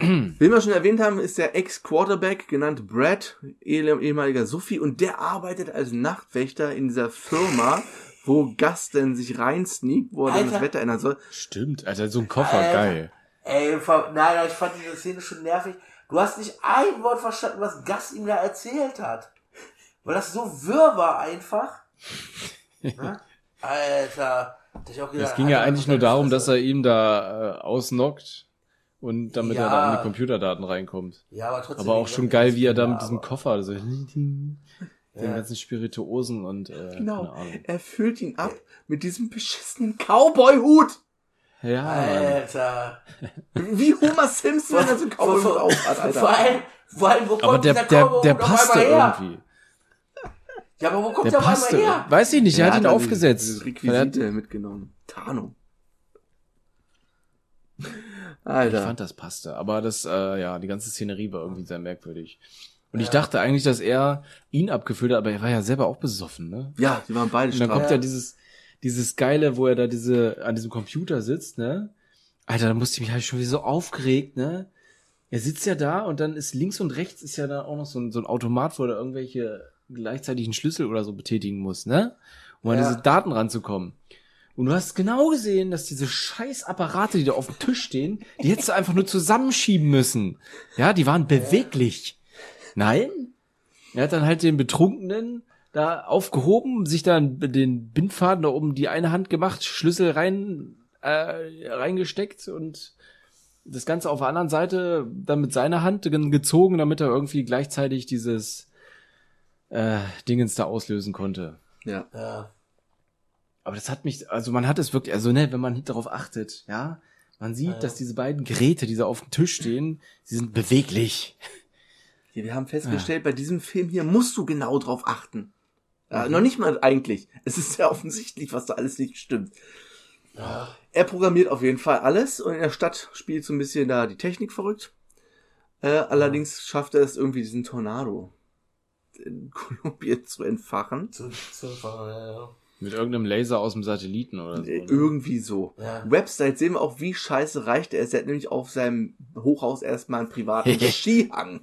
Wen wir schon erwähnt haben, ist der Ex-Quarterback, genannt Brad, ehe- ehemaliger Sophie, und der arbeitet als Nachtwächter in dieser Firma, wo Gus denn sich reinsneakt, wo er dann das Alter. Wetter ändern soll. Stimmt, Alter, so ein Koffer, Alter. geil. Ey, nein, ich fand diese Szene schon nervig. Du hast nicht ein Wort verstanden, was Gus ihm da erzählt hat. Weil das so wirr war einfach. Ne? Alter. Gedacht, Es ging ja eigentlich nur darum, dass er ihm da äh, ausnockt und damit er Ja. da an die Computerdaten reinkommt. Ja, aber trotzdem. Aber auch schon gesagt, geil, wie er da mit diesem Koffer, so den Ja. ganzen Spirituosen und äh, Genau. keine Ahnung. Er füllt ihn ab mit diesem beschissenen Cowboy-Hut. Ja, Mann. Alter. Wie Homer Simpson, wenn er so einen Cowboy-Hut aufhat, Alter. Vor allem, vor allem, wo kommt aber der, dieser der, Cowboy der auf passte einmal her? irgendwie. Ja, aber wo kommt Der der, auf passte. einmal her? Weiß ich nicht, er hat ihn aufgesetzt. Diese Weil er- Requisite mitgenommen. Tarnung. Ich Alter. fand, das passte. Aber das, äh, ja, die ganze Szenerie war irgendwie sehr merkwürdig. Und ich dachte eigentlich, dass er ihn abgefüllt hat, aber er war ja selber auch besoffen, ne? Ja, die waren beide Und dann kommt ja dieses, dieses geile, wo er da diese, an diesem Computer sitzt, ne? Alter, da musste ich mich halt schon wieder so aufgeregt, ne? Er sitzt ja da und dann ist links und rechts ist ja da auch noch so ein, so ein Automat, wo er irgendwelche gleichzeitigen Schlüssel oder so betätigen muss, ne? Um an Ja. diese Daten ranzukommen. Und du hast genau gesehen, dass diese scheiß Apparate, die da auf dem Tisch stehen, die hättest du einfach nur zusammenschieben müssen. Ja, die waren beweglich. Nein? Er hat dann halt den Betrunkenen da aufgehoben, sich dann den Bindfaden da oben die eine Hand gemacht, Schlüssel rein, äh, reingesteckt und das Ganze auf der anderen Seite dann mit seiner Hand ge- gezogen, damit er irgendwie gleichzeitig dieses äh, Dingens da auslösen konnte. Ja. Ja. Aber das hat mich, also man hat es wirklich, also ne, wenn man darauf achtet, ja, man sieht, Ja. dass diese beiden Geräte, die da auf dem Tisch stehen, sie sind beweglich. Ja, wir haben festgestellt, bei diesem Film hier musst du genau drauf achten. Ja, noch nicht mal eigentlich. Es ist sehr offensichtlich, was da alles nicht stimmt. Ja. Er programmiert auf jeden Fall alles und in der Stadt spielt so ein bisschen da die Technik verrückt. Äh, allerdings schafft er es irgendwie, diesen Tornado in Kolumbien zu entfachen. Zu, zu, ja, ja. Mit irgendeinem Laser aus dem Satelliten oder so. Ne? Irgendwie so. Ja. Website sehen wir auch, wie scheiße reicht er. Er hat nämlich auf seinem Hochhaus erstmal einen privaten Skihang.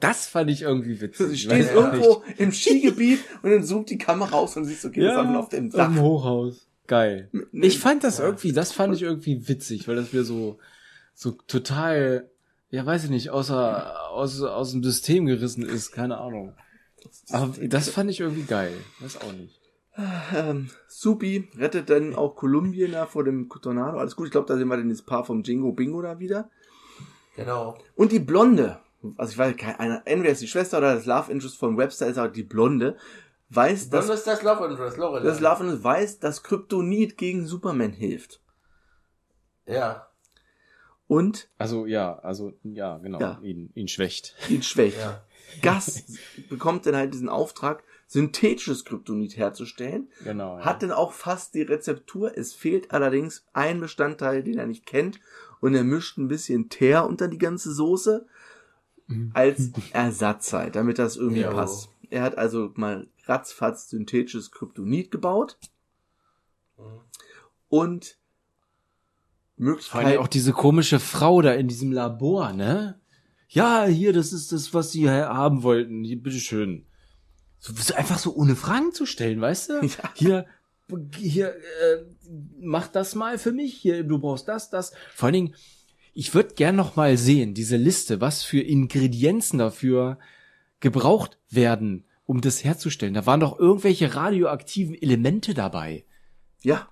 Das fand ich irgendwie witzig. Du Ich stehst auch irgendwo im Skigebiet und dann zoomt die Kamera raus und siehst, okay, das einfach auf dem Im Dach. Hochhaus. Geil. Nee. Ich fand das irgendwie, das fand ich irgendwie witzig, weil das wieder so, so total, ja, weiß ich nicht, außer, aus, aus dem System gerissen ist, keine Ahnung. Aber das fand ich irgendwie geil. Weiß auch nicht. Ähm, Supi rettet dann auch Kolumbien da vor dem Tornado. Alles gut, ich glaube, da sehen wir dann das Paar vom Jingo Bingo da wieder. Genau. Und die Blonde, also ich weiß keine, eine, entweder ist die Schwester oder das Love Interest von Webster ist aber die Blonde, weiß, Dann dass ist das Love Interest, Lorelei. das Love Interest weiß, dass Kryptonit gegen Superman hilft. Ja. Und Also, ja, also, ja, genau, Ja. Ihn, ihn schwächt. ihn schwächt. Ja. Gas bekommt dann halt diesen Auftrag, synthetisches Kryptonit herzustellen. Genau. ja. Hat dann auch fast die Rezeptur. Es fehlt allerdings ein Bestandteil, den er nicht kennt. Und er mischt ein bisschen Teer unter die ganze Soße als Ersatz halt, damit das irgendwie Jo. passt. Er hat also mal ratzfatz synthetisches Kryptonit gebaut. Und Vor allem Möglichkeit, auch diese komische Frau da in diesem Labor, ne? Ja, hier, das ist das, was sie ha- haben wollten. Hier, bitteschön. So, so einfach so ohne Fragen zu stellen, weißt du? Ja. Hier, hier, äh, mach das mal für mich. Hier, du brauchst das, das. Vor allen Dingen, ich würde gern noch mal sehen, diese Liste, was für Ingredienzen dafür gebraucht werden, um das herzustellen. Da waren doch irgendwelche radioaktiven Elemente dabei. ja,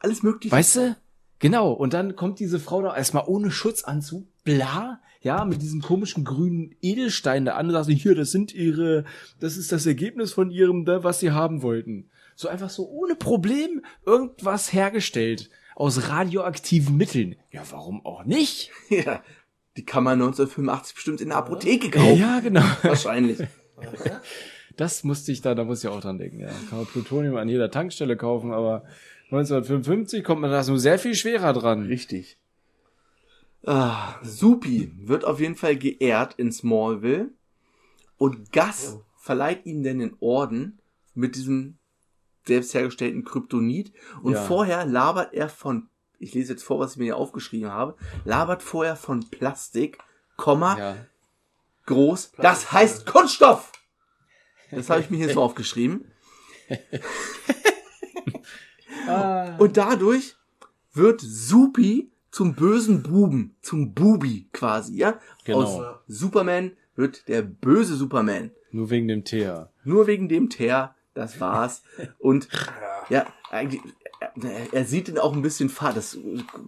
alles mögliche. Weißt du? Genau. Und dann kommt diese Frau da erstmal ohne Schutzanzug, bla, ja, mit diesem komischen grünen Edelstein da an und sagt, hier, das sind ihre, das ist das Ergebnis von ihrem, da, was sie haben wollten. So einfach so ohne Problem irgendwas hergestellt aus radioaktiven Mitteln. Ja, warum auch nicht? Ja, die kann man 1985 bestimmt in der Apotheke kaufen. Ja, genau. Wahrscheinlich. Das musste ich da, da muss ich auch dran denken. Ja. Kann man Plutonium an jeder Tankstelle kaufen, aber 1955 kommt man da so sehr viel schwerer dran. Richtig. Ah, Supi wird auf jeden Fall geehrt in Smallville und Gus Ja. verleiht ihm dann den Orden mit diesem selbst hergestellten Kryptonit und Ja. vorher labert er von, ich lese jetzt vor, was ich mir hier aufgeschrieben habe, labert vorher von Plastik, Komma, Ja. groß, das Plastik. heißt Kunststoff! Das habe ich mir hier so aufgeschrieben. Ah. Und dadurch wird Supi zum bösen Buben, zum Bubi quasi, ja? Genau. Aus Superman wird der böse Superman. Nur wegen dem Teer. Nur wegen dem Teer, das war's. Und ja, eigentlich, er, sieht dann auch ein bisschen farb. Das,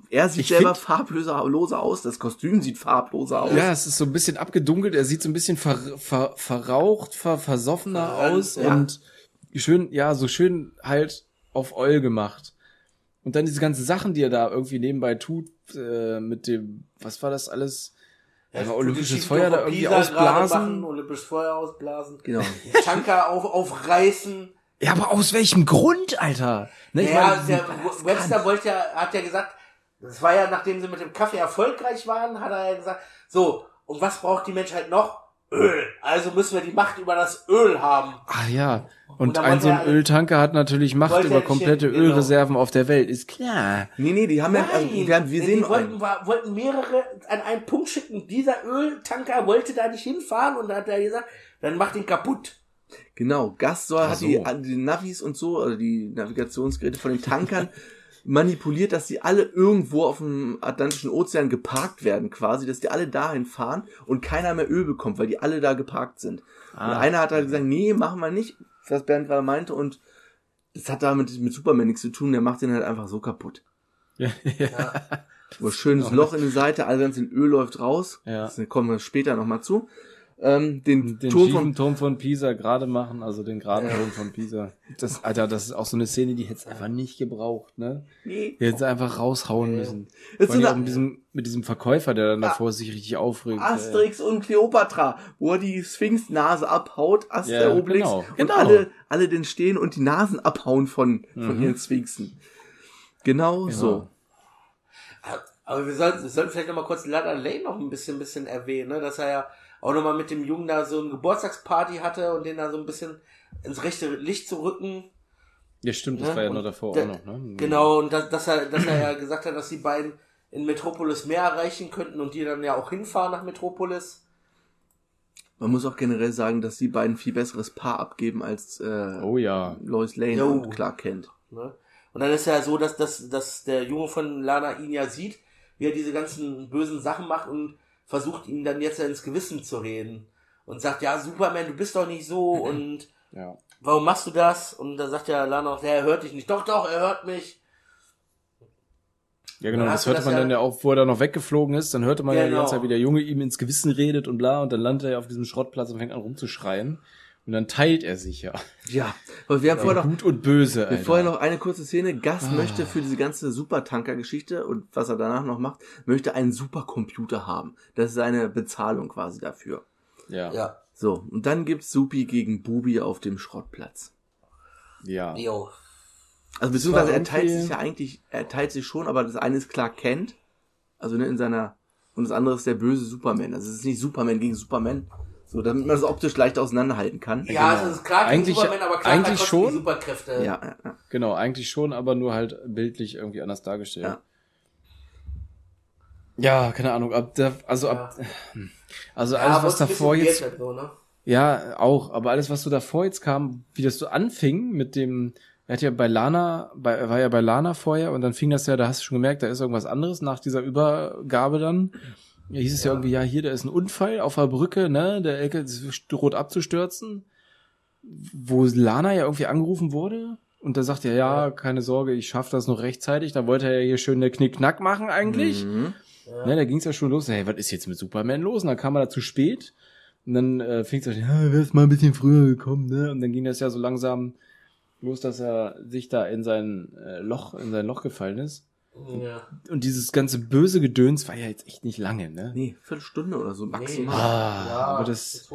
er sieht Ich selber farbloser loser aus, das Kostüm sieht farbloser aus. Ja, es ist so ein bisschen abgedunkelt, er sieht so ein bisschen ver, ver, verraucht, ver, versoffener Verbrannt, aus ja. und schön, ja, so schön halt auf Oil gemacht. Und dann diese ganzen Sachen, die er da irgendwie nebenbei tut, äh, mit dem, was war das alles? Ja, Ja, olympisches Feuer da Pisa irgendwie gerade ausblasen. Machen, olympisches Feuer ausblasen. Genau. Tanker auf, aufreißen. Ja, aber aus welchem Grund, Alter? Ne, ich ja, meine, der Webster wollte ja, hat ja gesagt, das war ja, nachdem sie mit dem Kaffee erfolgreich waren, hat er ja gesagt, so, und was braucht die Menschheit noch? Öl. Also müssen wir die Macht über das Öl haben. Ah ja. Und, Und ein so ein er- Öltanker hat natürlich Macht über er komplette genau. Ölreserven auf der Welt, ist klar. Nee, nee, die haben ja, also, Nein, wir, haben, wir Nee, sehen die wollten, war- wollten mehrere an einen Punkt schicken. Dieser Öltanker wollte da nicht hinfahren und da hat er gesagt, dann macht ihn kaputt. Genau, Ach hat so. die, die Navis und so, also die Navigationsgeräte von den Tankern manipuliert, dass die alle irgendwo auf dem Atlantischen Ozean geparkt werden quasi, dass die alle dahin fahren und keiner mehr Öl bekommt, weil die alle da geparkt sind. Und Ah. einer hat halt gesagt, nee, machen wir nicht, was Bernd gerade meinte und das hat damit mit Superman nichts zu tun, der macht den halt einfach so kaputt. Ja, Ja. Wo schönes Loch in die Seite, all ganz Öl läuft raus. Ja. Das kommen wir später nochmal zu. Ähm, den, Den Turm von Turm von Pisa gerade machen, also den geraden Turm von Pisa. Das, Alter, das ist auch so eine Szene, die hätte es einfach nicht gebraucht, ne? Nee. Die hätte es einfach raushauen müssen. Ist Vor allem mit diesem, mit diesem Verkäufer, der dann davor sich richtig aufregt. Asterix und Cleopatra, wo er die Sphinx-Nase abhaut, Aster Ja, Obelix, genau, und genau. alle, alle den stehen und die Nasen abhauen von, von Mhm. ihren Sphinxen. Genau so. Aber wir sollten, wir sollten vielleicht noch mal kurz Lana Lane noch ein bisschen, bisschen erwähnen, ne? dass er ja auch noch mal mit dem Jungen da so eine Geburtstagsparty hatte und den da so ein bisschen ins rechte Licht zu rücken. Ja, stimmt, das Ne? war ja Und noch davor auch noch, ne? Genau, und dass, dass, er, dass er ja gesagt hat, dass die beiden in Metropolis mehr erreichen könnten und die dann ja auch hinfahren nach Metropolis. Man muss auch generell sagen, dass die beiden viel besseres Paar abgeben als äh, Oh ja. Lois Lane Jo. und Clark Kent. Ne? Und dann ist ja so, dass, dass, dass der Junge von Lana ihn ja sieht, wie er diese ganzen bösen Sachen macht und versucht ihn dann jetzt ins Gewissen zu reden. Und sagt, ja, Superman, du bist doch nicht so und Ja. warum machst du das? Und dann sagt ja Lana auch, ja, er hört dich nicht. Doch, doch, er hört mich. Ja, genau, Dann das hörte das man ja- dann ja auch, wo er da noch weggeflogen ist, dann hörte man ja die Genau. ganze Zeit, wie der Junge ihm ins Gewissen redet und bla, und dann landet er ja auf diesem Schrottplatz und fängt an rumzuschreien. Und dann teilt er sich ja. Ja, aber wir haben vorher noch, Gut und böse, wir Alter. vorher noch eine kurze Szene. Gas Ah. möchte für diese ganze Supertanker-Geschichte und was er danach noch macht, möchte einen Supercomputer haben. Das ist seine Bezahlung quasi dafür. Ja. Ja. So, und dann gibt's Supi gegen Bubi auf dem Schrottplatz. ja. jo. Also beziehungsweise er teilt sich ja eigentlich, er teilt sich schon, aber das eine ist Clark Kent, also ne, in seiner, und das andere ist der böse Superman. Also es ist nicht Superman gegen Superman, so damit man das optisch leicht auseinanderhalten kann. Ja, genau. es ist klar gegen Eigentlich- Superman, aber klar eigentlich schon. die Superkräfte. Ja, ja, ja. Genau, eigentlich schon, aber nur halt bildlich irgendwie anders dargestellt. Ja. Ja, keine Ahnung, ab der, also ab, also Ja, alles, aber was davor jetzt, halt so, ne? ja, auch, aber alles, was so davor jetzt kam, wie das so anfing mit dem, er hat ja bei Lana, bei, er war ja bei Lana vorher und dann fing das ja, da hast du schon gemerkt, da ist irgendwas anderes nach dieser Übergabe dann. Ja, hieß es ja. Ja. irgendwie, ja, hier, da ist ein Unfall auf der Brücke, ne, der Ecke droht abzustürzen, wo Lana ja irgendwie angerufen wurde. Und da sagt er, ja, Ja. keine Sorge, ich schaff das noch rechtzeitig. Da wollte er ja hier schön eine Knick-Knack machen eigentlich. Mhm. Ja. Ne, da ging es ja schon los. Hey, was ist jetzt mit Superman los? Und dann kam er da zu spät. Und dann äh, fing es an, ja, wär's mal ein bisschen früher gekommen, ne? Und dann ging das ja so langsam los, dass er sich da in sein äh, Loch, in sein Loch gefallen ist. Ja. Und dieses ganze böse Gedöns war ja jetzt echt nicht lange, ne? Nee, Viertelstunde oder so maximal. Ah, ja, aber das, es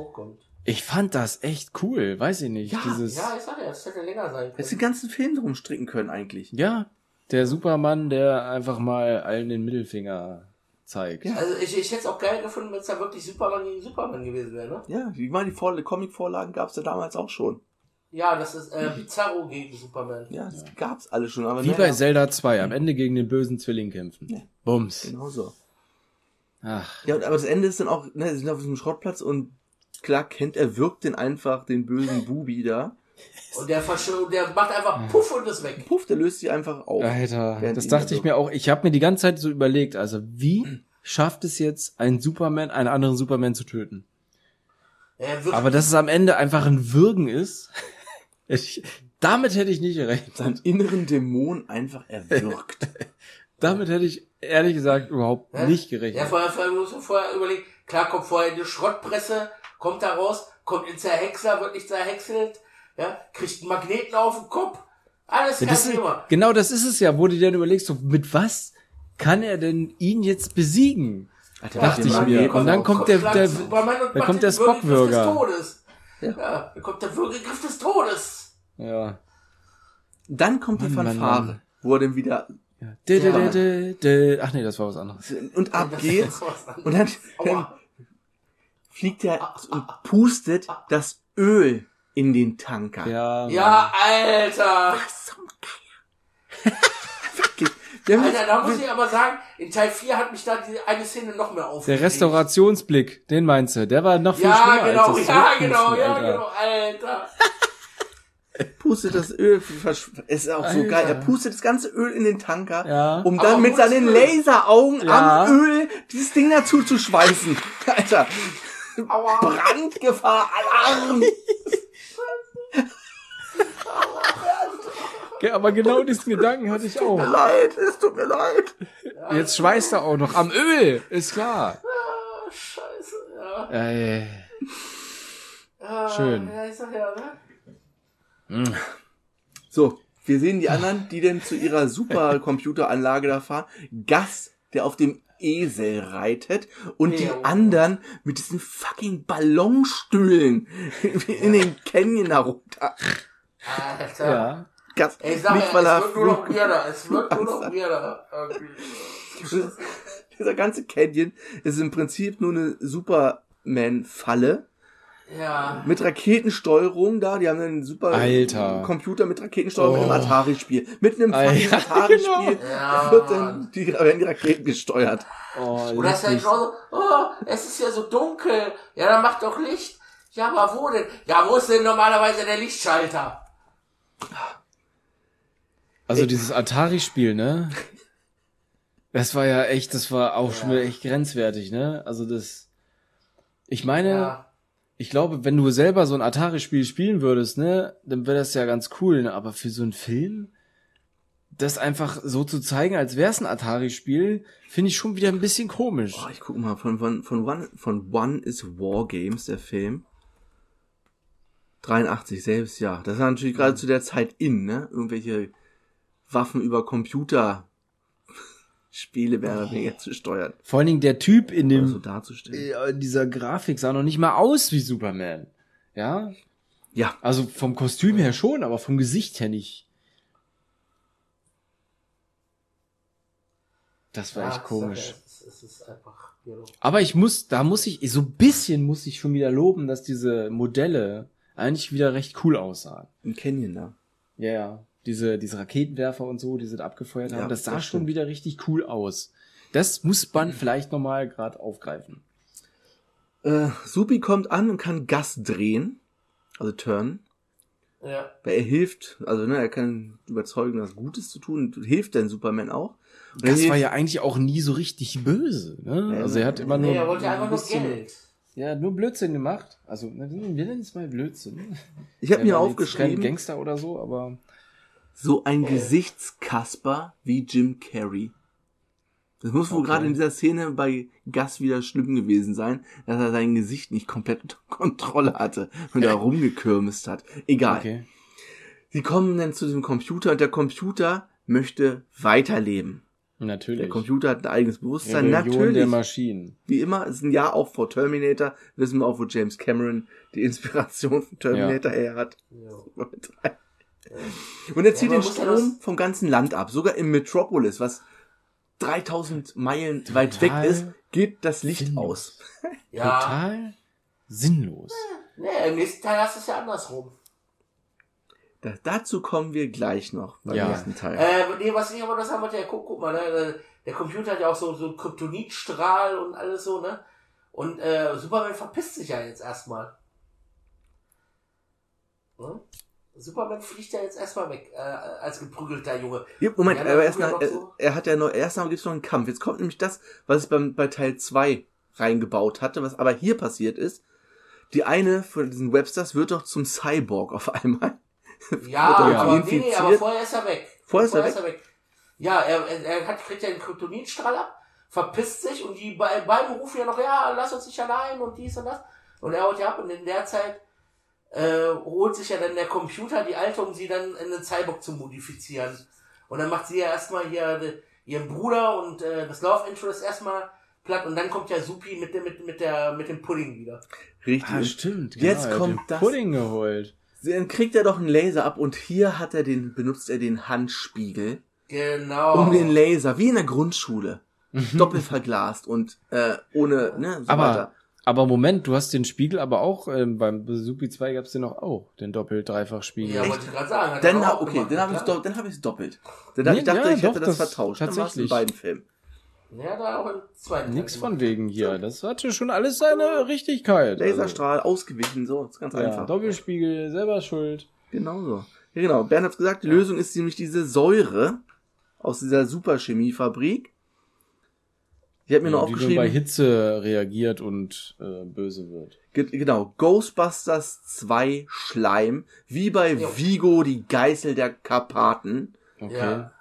ich fand das echt cool, weiß ich nicht. Ja, dieses, Ja, ich sag ja, es hätte länger sein Hättest du können. den ganzen Film drum stricken können eigentlich. ja, der Superman, der einfach mal allen den Mittelfinger zeigt. Ja. Also ich, ich hätte es auch geil gefunden, wenn es da wirklich Superman gegen Superman gewesen wäre, ne? Ja, ich meine, die Vor Comic-Vorlagen gab's ja damals auch schon. Ja, das ist äh, Bizarro gegen Superman. Ja, das gab's alle schon, aber Wie naja, bei Zelda 2, am Ende gegen den bösen Zwilling kämpfen. Ja. Bums. Genau so. Ach, Ja, aber das Ende ist dann auch, ne, sie sind auf diesem Schrottplatz und klar kennt er wirkt den einfach den bösen Bubi da. Und der, der macht einfach Puff und ist weg. Puff, der löst sich einfach auf. Alter, das dachte ich mir auch. Ich habe mir die ganze Zeit so überlegt, also wie schafft es jetzt ein Superman, einen anderen Superman zu töten? Er Aber dass es am Ende einfach ein Würgen ist, ich, damit hätte ich nicht gerechnet. Seinen inneren Dämon einfach erwürgt. Damit hätte ich ehrlich gesagt überhaupt Ja? nicht ja, gerechnet. vorher, vorher muss man vorher überlegen, klar kommt vorher die Schrottpresse, kommt da raus, kommt in Zerhäcksler, wird nicht zerhäckselt, ja, kriegt einen Magneten auf den Kopf. Alles Ja, kein das ist, Thema. genau das ist es ja, wo du dir dann überlegst, so, mit was kann er denn ihn jetzt besiegen? Alter, Dachte der ich mir. Und dann kommt der- der- da macht kommt der Spockwürger. Ja. Ja, da kommt der Würgegriff des Todes. Ja. Dann kommt die Mann, Mann, Fanfare, Mann. wo er dann wieder ja. Dä, dä, dä. Ach nee, das war was anderes. und ab geht's. Und dann, dann fliegt er und pustet das Öl in den Tanker. Ja. Ja, Alter. Was zum Geier? Haben Alter, da muss ich aber sagen, in Teil 4 hat mich da diese eine Szene noch mehr aufgeregt. Der Restaurationsblick, den meinst du? Der war noch viel Ja, schlimmer genau, als das ja, genau, ja, Alter. genau, Alter. pustet das Öl, ist auch so Alter. geil, er pustet das ganze Öl in den Tanker, Ja. um Aber dann mit gutes seinen. Laseraugen Ja. am Öl dieses Ding dazu zu schweißen. Alter, Aua. Brandgefahr, Alarm. aber genau diesen Gedanken hatte ich auch. leid, es tut mir leid. Jetzt schweißt er auch noch am Öl, ist klar. Ah, Scheiße, ja. Ey. Ah, Schön. Ja, ich sag ja, ne? So, wir sehen die anderen, die denn zu ihrer Supercomputeranlage da fahren. Gas, der auf dem Esel reitet und die anderen mit diesen fucking Ballonstühlen in den Canyon herunter. Alter. Ja. Ey, ich sag nicht weil es wird nur noch weirder, es wird nur noch weirder. irgendwie. Dieser ganze Canyon ist im Prinzip nur eine Superman-Falle Ja. mit Raketensteuerung da. Die haben einen super Alter. Computer mit Raketensteuerung mit Oh. einem Atari-Spiel. Mit einem fucking Atari-Spiel Ja, wird dann die, werden die Raketen gesteuert. Oh, Oder ist ja mich. genauso, oh, es ist ja so dunkel. Ja, dann mach doch Licht. Ja, aber wo denn? Ja, wo ist denn normalerweise der Lichtschalter? Also dieses Atari-Spiel, ne? Das war ja echt, das war auch schon wieder echt grenzwertig, ne? Also das. Ich meine, Ja. ich glaube, wenn du selber so ein Atari-Spiel spielen würdest, ne, dann wäre das ja ganz cool, ne? Aber für so einen Film, das einfach so zu zeigen, als wäre es ein Atari-Spiel, finde ich schon wieder ein bisschen komisch. Oh, ich guck mal, von, von, von, One, von One is War Games, der Film. 83 selbst, ja. Das war natürlich gerade zu der Zeit in, ne? Irgendwelche Waffen über Computer Spiele mehr oder weniger zu steuern. Vor allen Dingen der Typ in dem so darzustellen. in dieser Grafik sah noch nicht mal aus wie Superman. Ja? Ja, Also vom Kostüm her schon, aber vom Gesicht her nicht. Das war Ja, echt komisch. Es, ist- es ist einfach. Aber ich muss, da muss ich, so ein bisschen muss ich schon wieder loben, dass diese Modelle eigentlich wieder recht cool aussahen. im Canyon da. Ja, ja. Diese, diese Raketenwerfer und so, die sie da abgefeuert haben, Ja, das sah das schon wieder richtig cool aus. Das muss man vielleicht nochmal gerade aufgreifen. Äh, Supi kommt an und kann Gas drehen. Also turnen. ja. Weil er hilft, also ne, er kann überzeugen, was Gutes zu tun, und hilft dann Superman auch. Und er Das war ja eigentlich auch nie so richtig böse. Ne? Ja, Also er hat immer nur. Nee, er wollte einfach nur Geld. Ja, nur Blödsinn gemacht. Also, na, wir nennen es mal Blödsinn. Ich habe mir aufgeschrieben, Kein Gangster oder so, aber. So ein Gesichtskasper wie Jim Carrey. Das muss wohl Okay. gerade in dieser Szene bei Gas wieder schlimm gewesen sein, dass er sein Gesicht nicht komplett unter Kontrolle hatte und da rumgekürmist hat. Egal. Okay. Sie kommen dann zu diesem Computer und der Computer möchte weiterleben. Natürlich. Der Computer hat ein eigenes Bewusstsein. Der Natürlich. Maschinen. Wie immer, ist ein Jahr auch vor Terminator. Wissen wir auch, wo James Cameron die Inspiration von Terminator her hat. Ja. Und er zieht Ja, man den Strom vom ganzen Land ab. Sogar im Metropolis, was 3000 Meilen weit weg Total ist, geht das Licht sinnlos. aus. Ja. Total sinnlos. Nee, im nächsten Teil hast du es ja andersrum. Da, dazu kommen wir gleich noch beim Ja. nächsten Teil. Äh, nee, was ich aber das haben wollte, ja, guck, guck mal, ne, der Computer hat ja auch so, so einen Kryptonitstrahl und alles so, ne? Und äh, Superman verpisst sich ja jetzt erstmal. Ne? Superman fliegt ja jetzt erstmal weg, äh, als geprügelter Junge. Ja, Moment, Ja, aber erst ist ja er, so. er hat ja noch, erst einmal gibt's noch einen Kampf. Jetzt kommt nämlich das, was es beim, bei Teil 2 reingebaut hatte, was aber hier passiert ist. Die eine von diesen Websters wird doch zum Cyborg auf einmal. Ja, er aber, irgendwie nee, nee, aber infiziert? vorher ist er weg. Vorher ist er weg? Ja, er, er, er hat, kriegt ja einen Kryptonitstrahl ab, verpisst sich und die be- beiden rufen ja noch, ja, lass uns nicht allein und dies und das. Und er haut ja ab und in der Zeit äh, holt sich ja dann der Computer die Alte, um sie dann in einen Cyborg zu modifizieren. Und dann macht sie ja erstmal hier ihren Bruder und äh, das Love Interest erstmal platt und dann kommt ja Supi mit, dem- mit, mit, der, mit dem Pudding wieder. Richtig. Ah, stimmt. Jetzt er hat kommt den das- Pudding geholt. Dann kriegt er doch einen Laser ab und hier hat er den, benutzt er den Handspiegel Genau. um den Laser, wie in der Grundschule. Doppelt verglast und äh, ohne, ne, so Aber- weiter. Aber Moment, du hast den Spiegel aber auch, ähm, beim Supi 2 gab's den noch auch, den Doppel-Dreifach-Spiegel. Ja, wollte ich gerade sagen. hat Dann, ha- auch okay, gemacht, dann habe ich klar. do, dann hab ich's doppelt. Dann, hab- Nee, ich dachte, ja, ich hätte doch, das, das- vertauscht. Dann war's in tatsächlich. beiden Filmen. Ja, da auch im zweiten Nix von wegen hier. Das hatte schon alles seine Richtigkeit. Laserstrahl, ausgewichen, so, ist ganz Also, ja, einfach. Doppelspiegel, selber schuld. Genau so. Ja, genau. Bernd hat's gesagt, die Lösung ist nämlich diese Säure aus dieser Superchemiefabrik. Ich habe mir noch die nur bei aufgeschrieben, Hitze reagiert und äh, böse wird. ge genau, Ghostbusters 2 Schleim, wie bei Jo. Vigo die Geißel der Karpaten. Okay. Ja.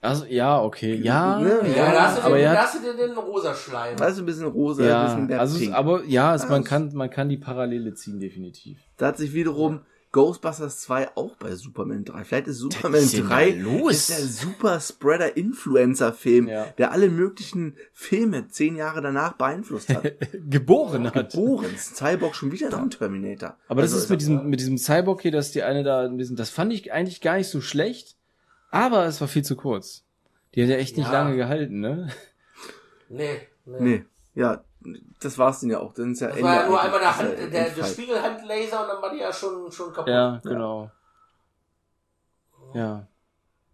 Also, ja, okay. Ja, Ne? ja, Ja, da hast du aber den, da hat, hast du den, den rosa Schleim. Also ein bisschen rosa, ein ja, bisschen mehr also, aber ja, es, man Also- kann, man kann die Parallele ziehen, definitiv. Da hat sich wiederum Ghostbusters 2 auch bei Superman 3. Vielleicht ist Superman ist denn 3 da los? ist der Super Spreader Influencer Film, Ja. der alle möglichen Filme zehn Jahre danach beeinflusst hat. Geboren hat. Geboren. Cyborg schon wieder noch ein Terminator. Aber das Also ist mit diesem, mit diesem Cyborg hier, dass die eine da ein bisschen, das fand ich eigentlich gar nicht so schlecht, aber es war viel zu kurz. Die hat ja echt nicht Ja. lange gehalten, ne? Nee, nee. Nee, ja, das war's denn ja auch. Dann ist ja Das war ja nur einmal der, Hand, ja der, der Endfall. Spiegelhandlaser und dann war die ja schon, schon kaputt. Ja, genau. Ja.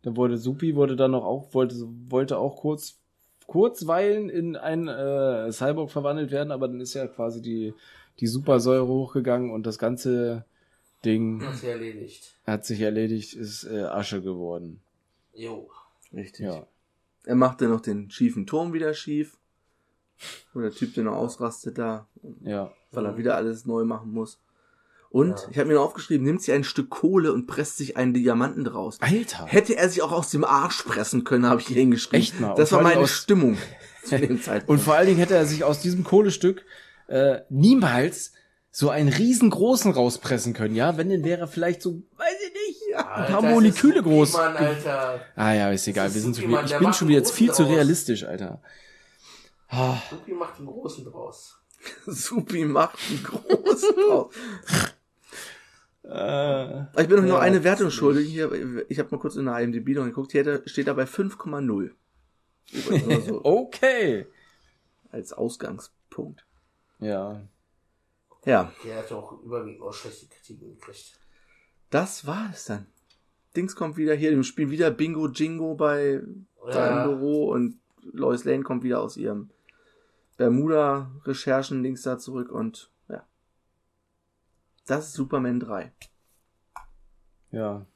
Dann wurde Supi wurde dann noch auch, wollte, wollte auch kurz, kurzweilen in ein äh, Cyborg verwandelt werden, aber dann ist ja quasi die, die Supersäure hochgegangen und das ganze Ding Hat sie erledigt. hat sich erledigt, ist äh, Asche geworden. Jo. Richtig. Ja. Er machte noch den schiefen Turm wieder schief. Wo der Typ den noch ausrastet da, Ja. weil er wieder alles neu machen muss. Und Ja. ich habe mir noch aufgeschrieben, nimmt sich ein Stück Kohle und presst sich einen Diamanten draus. Alter. Hätte er sich auch aus dem Arsch pressen können, habe ich hier hingeschrieben. Echt mal? Das Und war meine aus- Stimmung zu dem Zeitpunkt. Und vor allen Dingen hätte er sich aus diesem Kohlestück äh, niemals so einen riesengroßen rauspressen können, ja? Wenn, dann wäre vielleicht so, weiß ich nicht, ein Alter, paar Moleküle groß. Mann, Alter. Ah ja, ist egal. ist Wir sind wieder, Mann, ich der bin schon wieder jetzt viel zu realistisch, Alter. Ah, Supi macht einen großen draus. Supi macht einen großen draus. äh, Ich bin euch noch Ja, eine das Wertung schuldig. Hier, ich habe mal kurz in der IMDb noch geguckt. Hier steht da bei 5,0. Übrigens nur so okay. als Ausgangspunkt. Ja. Ja, Der hat auch überwiegend auch schlechte Kritiken gekriegt. das war es dann. Dings kommt wieder hier, im Spiel wieder Bingo Jingo bei Ja. seinem Büro und Lois Lane kommt wieder aus ihrem Bermuda-Recherchen links da zurück und ja. Das ist Superman 3. Ja.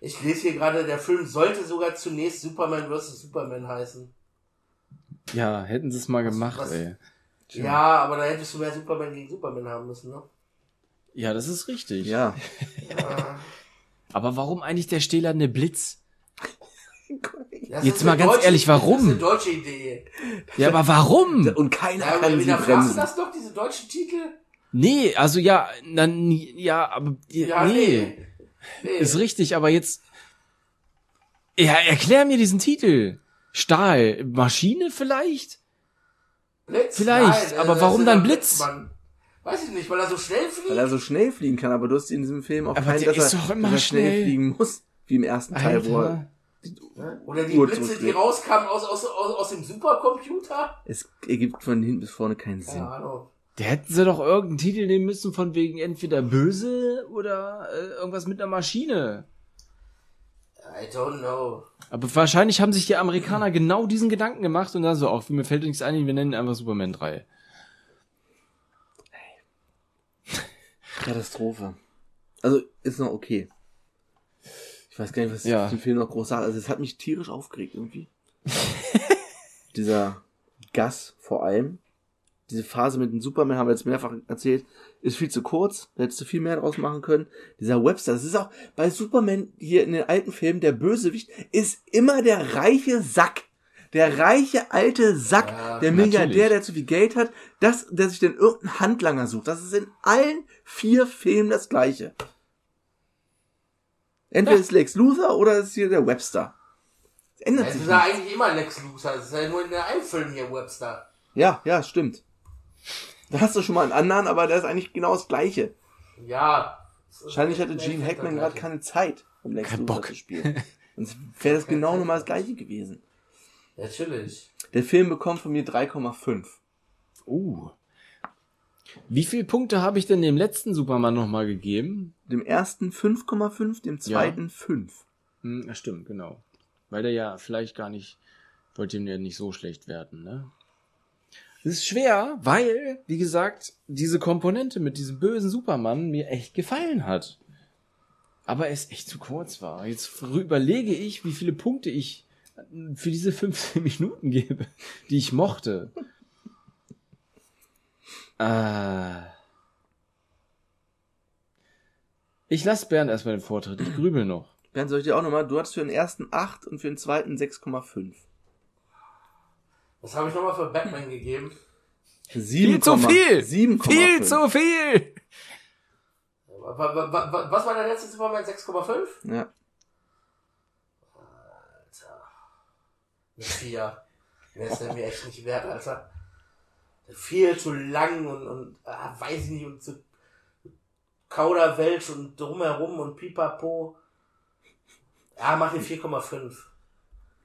Ich lese hier gerade, der Film sollte sogar zunächst Superman vs. Superman heißen. Ja, hätten sie es mal gemacht, was- ey. Ja, aber da hättest du mehr Superman gegen Superman haben müssen, ne? Ja, das ist richtig. Ja. Ja. Aber warum eigentlich der stählerne Blitz? Das Jetzt mal ganz deutsche- ehrlich, warum? Das ist eine deutsche Idee. Ja, aber warum? Und keiner Ja, kann sie bremsen. das doch, diese deutschen Titel? Nee, also ja, dann, ja, aber, Ja, nee. nee. nee. Ist richtig, aber jetzt. Ja, erklär mir diesen Titel. Stahl. Maschine vielleicht? Blitz? Vielleicht, Nein, aber äh, warum dann Blitz? Mann. Weiß ich nicht, weil er so schnell fliegt. Weil er so schnell fliegen kann, aber du hast in diesem Film auch Aber keinen, dass er, dass er schnell schnell. fliegen muss. Wie im ersten Teil, wo er, Alter. Oder die Uhr Blitze, die rauskamen aus, aus, aus, aus dem Supercomputer? es ergibt von hinten bis vorne keinen Sinn. Keine Ahnung. Der hätten sie doch irgendeinen Titel nehmen müssen von wegen entweder böse oder äh, irgendwas mit einer Maschine. I don't know. Aber wahrscheinlich haben sich die Amerikaner genau diesen Gedanken gemacht und dann so, auch mir fällt nichts ein, wir nennen ihn einfach Superman 3. Katastrophe. Also, ist noch okay. Ich weiß gar nicht, was ich Ja. zum Film noch groß sage. Also, es hat mich tierisch aufgeregt irgendwie. Dieser Gas vor allem. Diese Phase mit dem Superman haben wir jetzt mehrfach erzählt, ist viel zu kurz. Da hättest du viel mehr draus machen können. Dieser Webster, das ist auch bei Superman hier in den alten Filmen, der Bösewicht ist immer der reiche Sack. Der reiche alte Sack, Ja, der Milliardär, natürlich. der zu viel Geld hat, das, der sich dann irgendeinen Handlanger sucht. Das ist in allen vier Filmen das gleiche. Entweder ist Lex Luthor oder ist hier der Webster. Es ändert Es sich ist ja eigentlich immer Lex Luthor. Es ist ja nur in der einen Film hier Webster. Ja, ja, stimmt. Da hast du schon mal einen anderen, aber der ist eigentlich genau das gleiche. Ja. Wahrscheinlich hatte Gene Hackman gerade keine Zeit, um Lex Kein Luthor Bock. zu spielen. Sonst wäre das genau nochmal das gleiche gewesen. Natürlich. Der Film bekommt von mir 3,5. Uh. Wie viele Punkte habe ich denn dem letzten Superman nochmal gegeben? Dem ersten 5,5, dem zweiten 5. Hm, ja, stimmt, genau. Weil der ja vielleicht gar nicht, wollte ihm ja nicht so schlecht werden, ne? Das ist schwer, weil, wie gesagt, diese Komponente mit diesem bösen Superman mir echt gefallen hat. Aber es echt zu kurz war. Jetzt überlege ich, wie viele Punkte ich für diese 15 Minuten gebe, die ich mochte. Äh, ich lasse Bernd erstmal den Vortritt. Ich grübel noch. Bernd, soll ich dir auch nochmal, du hattest für den ersten 8 und für den zweiten 6,5. Was habe ich nochmal für Batman gegeben? Viel zu viel! 7, Viel zu viel! Wa- wa- wa- wa- Was war der letzte Superman? 6,5? Ja. Alter. Eine 4. Der ist mir echt nicht wert, Alter. Viel zu lang und, und ah, weiß ich nicht, und zu Kauderwelsch und drumherum und pipapo. Ja, mach den 4,5.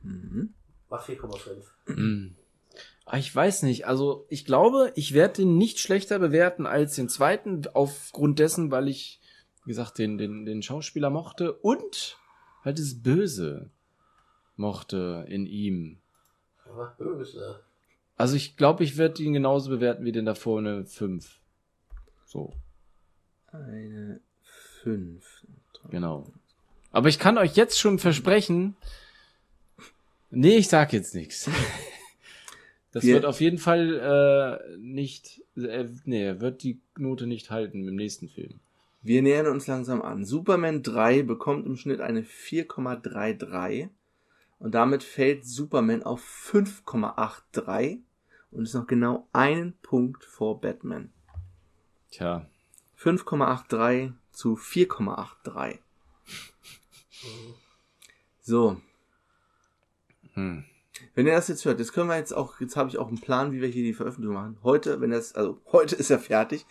Mhm. Mach 4,5. Hm. Ah, Ich weiß nicht. Also ich glaube, ich werde den nicht schlechter bewerten als den zweiten, aufgrund dessen, weil ich, wie gesagt, den, den, den Schauspieler mochte und halt das Böse mochte in ihm. Aber böse. Also ich glaube, ich werde ihn genauso bewerten wie den davor eine 5. So, Eine 5. genau. Aber ich kann euch jetzt schon versprechen, nee, ich sag jetzt nichts. Das Wir- wird auf jeden Fall äh, nicht, äh, nee, er wird die Note nicht halten im nächsten Film. Wir nähern uns langsam an. Superman 3 bekommt im Schnitt eine 4,33 und damit fällt Superman auf 5,83 und ist noch genau einen Punkt vor Batman. Tja, 5,83 zu 4,83. So, hm. wenn ihr das jetzt hört, jetzt können wir jetzt auch, jetzt habe ich auch einen Plan, wie wir hier die Veröffentlichung machen. Heute, wenn das, also heute ist ja fertig.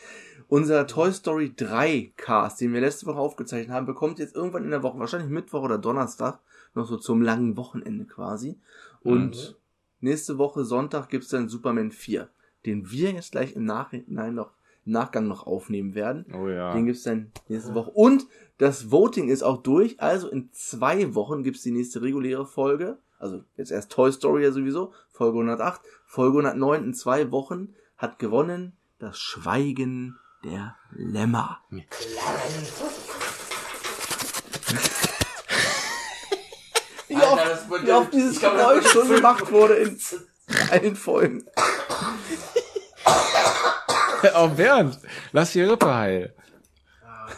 Unser Toy Story 3 Cast, den wir letzte Woche aufgezeichnet haben, bekommt jetzt irgendwann in der Woche, wahrscheinlich Mittwoch oder Donnerstag, noch so zum langen Wochenende quasi. Und Mhm. Nächste Woche Sonntag gibt's dann Superman 4, den wir jetzt gleich im Nachhinein noch, im Nachgang noch aufnehmen werden. Oh ja. Den gibt's dann nächste Woche. Und das Voting ist auch durch. Also in zwei Wochen gibt's die nächste reguläre Folge. Also jetzt erst Toy Story ja sowieso. Folge 108. Folge 109 in zwei Wochen hat gewonnen das Schweigen der Lämmer. Wie Wird- wie oft dieses glaub, Geräusch schon gemacht wurde in allen Folgen. Oh, Bernd, lass die Rippe heil.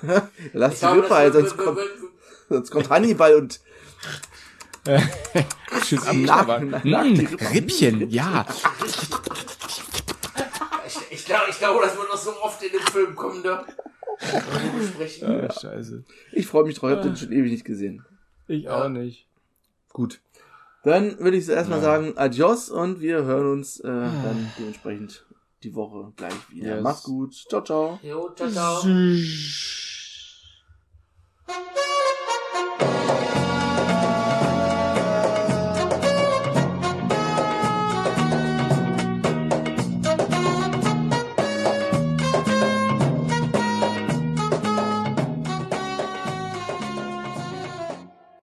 Lass Ich die glaube, Rippe wird- sonst kommt, sonst kommt Hannibal und Schön am die Rippe. Rippchen, ja. Ich, ich glaube, ich glaube, das wird noch so oft in dem Film kommen, ne? Wenn wir besprechen. Ah, scheiße. ich freue mich drauf, ich habe den schon ewig nicht gesehen. Ich Ja. auch nicht. Gut. Dann würde ich so erstmal Ja. sagen, adios und wir hören uns äh, dann dementsprechend die Woche gleich wieder. Yes. Macht's gut. Ciao, ciao. Jo, ciao, ciao.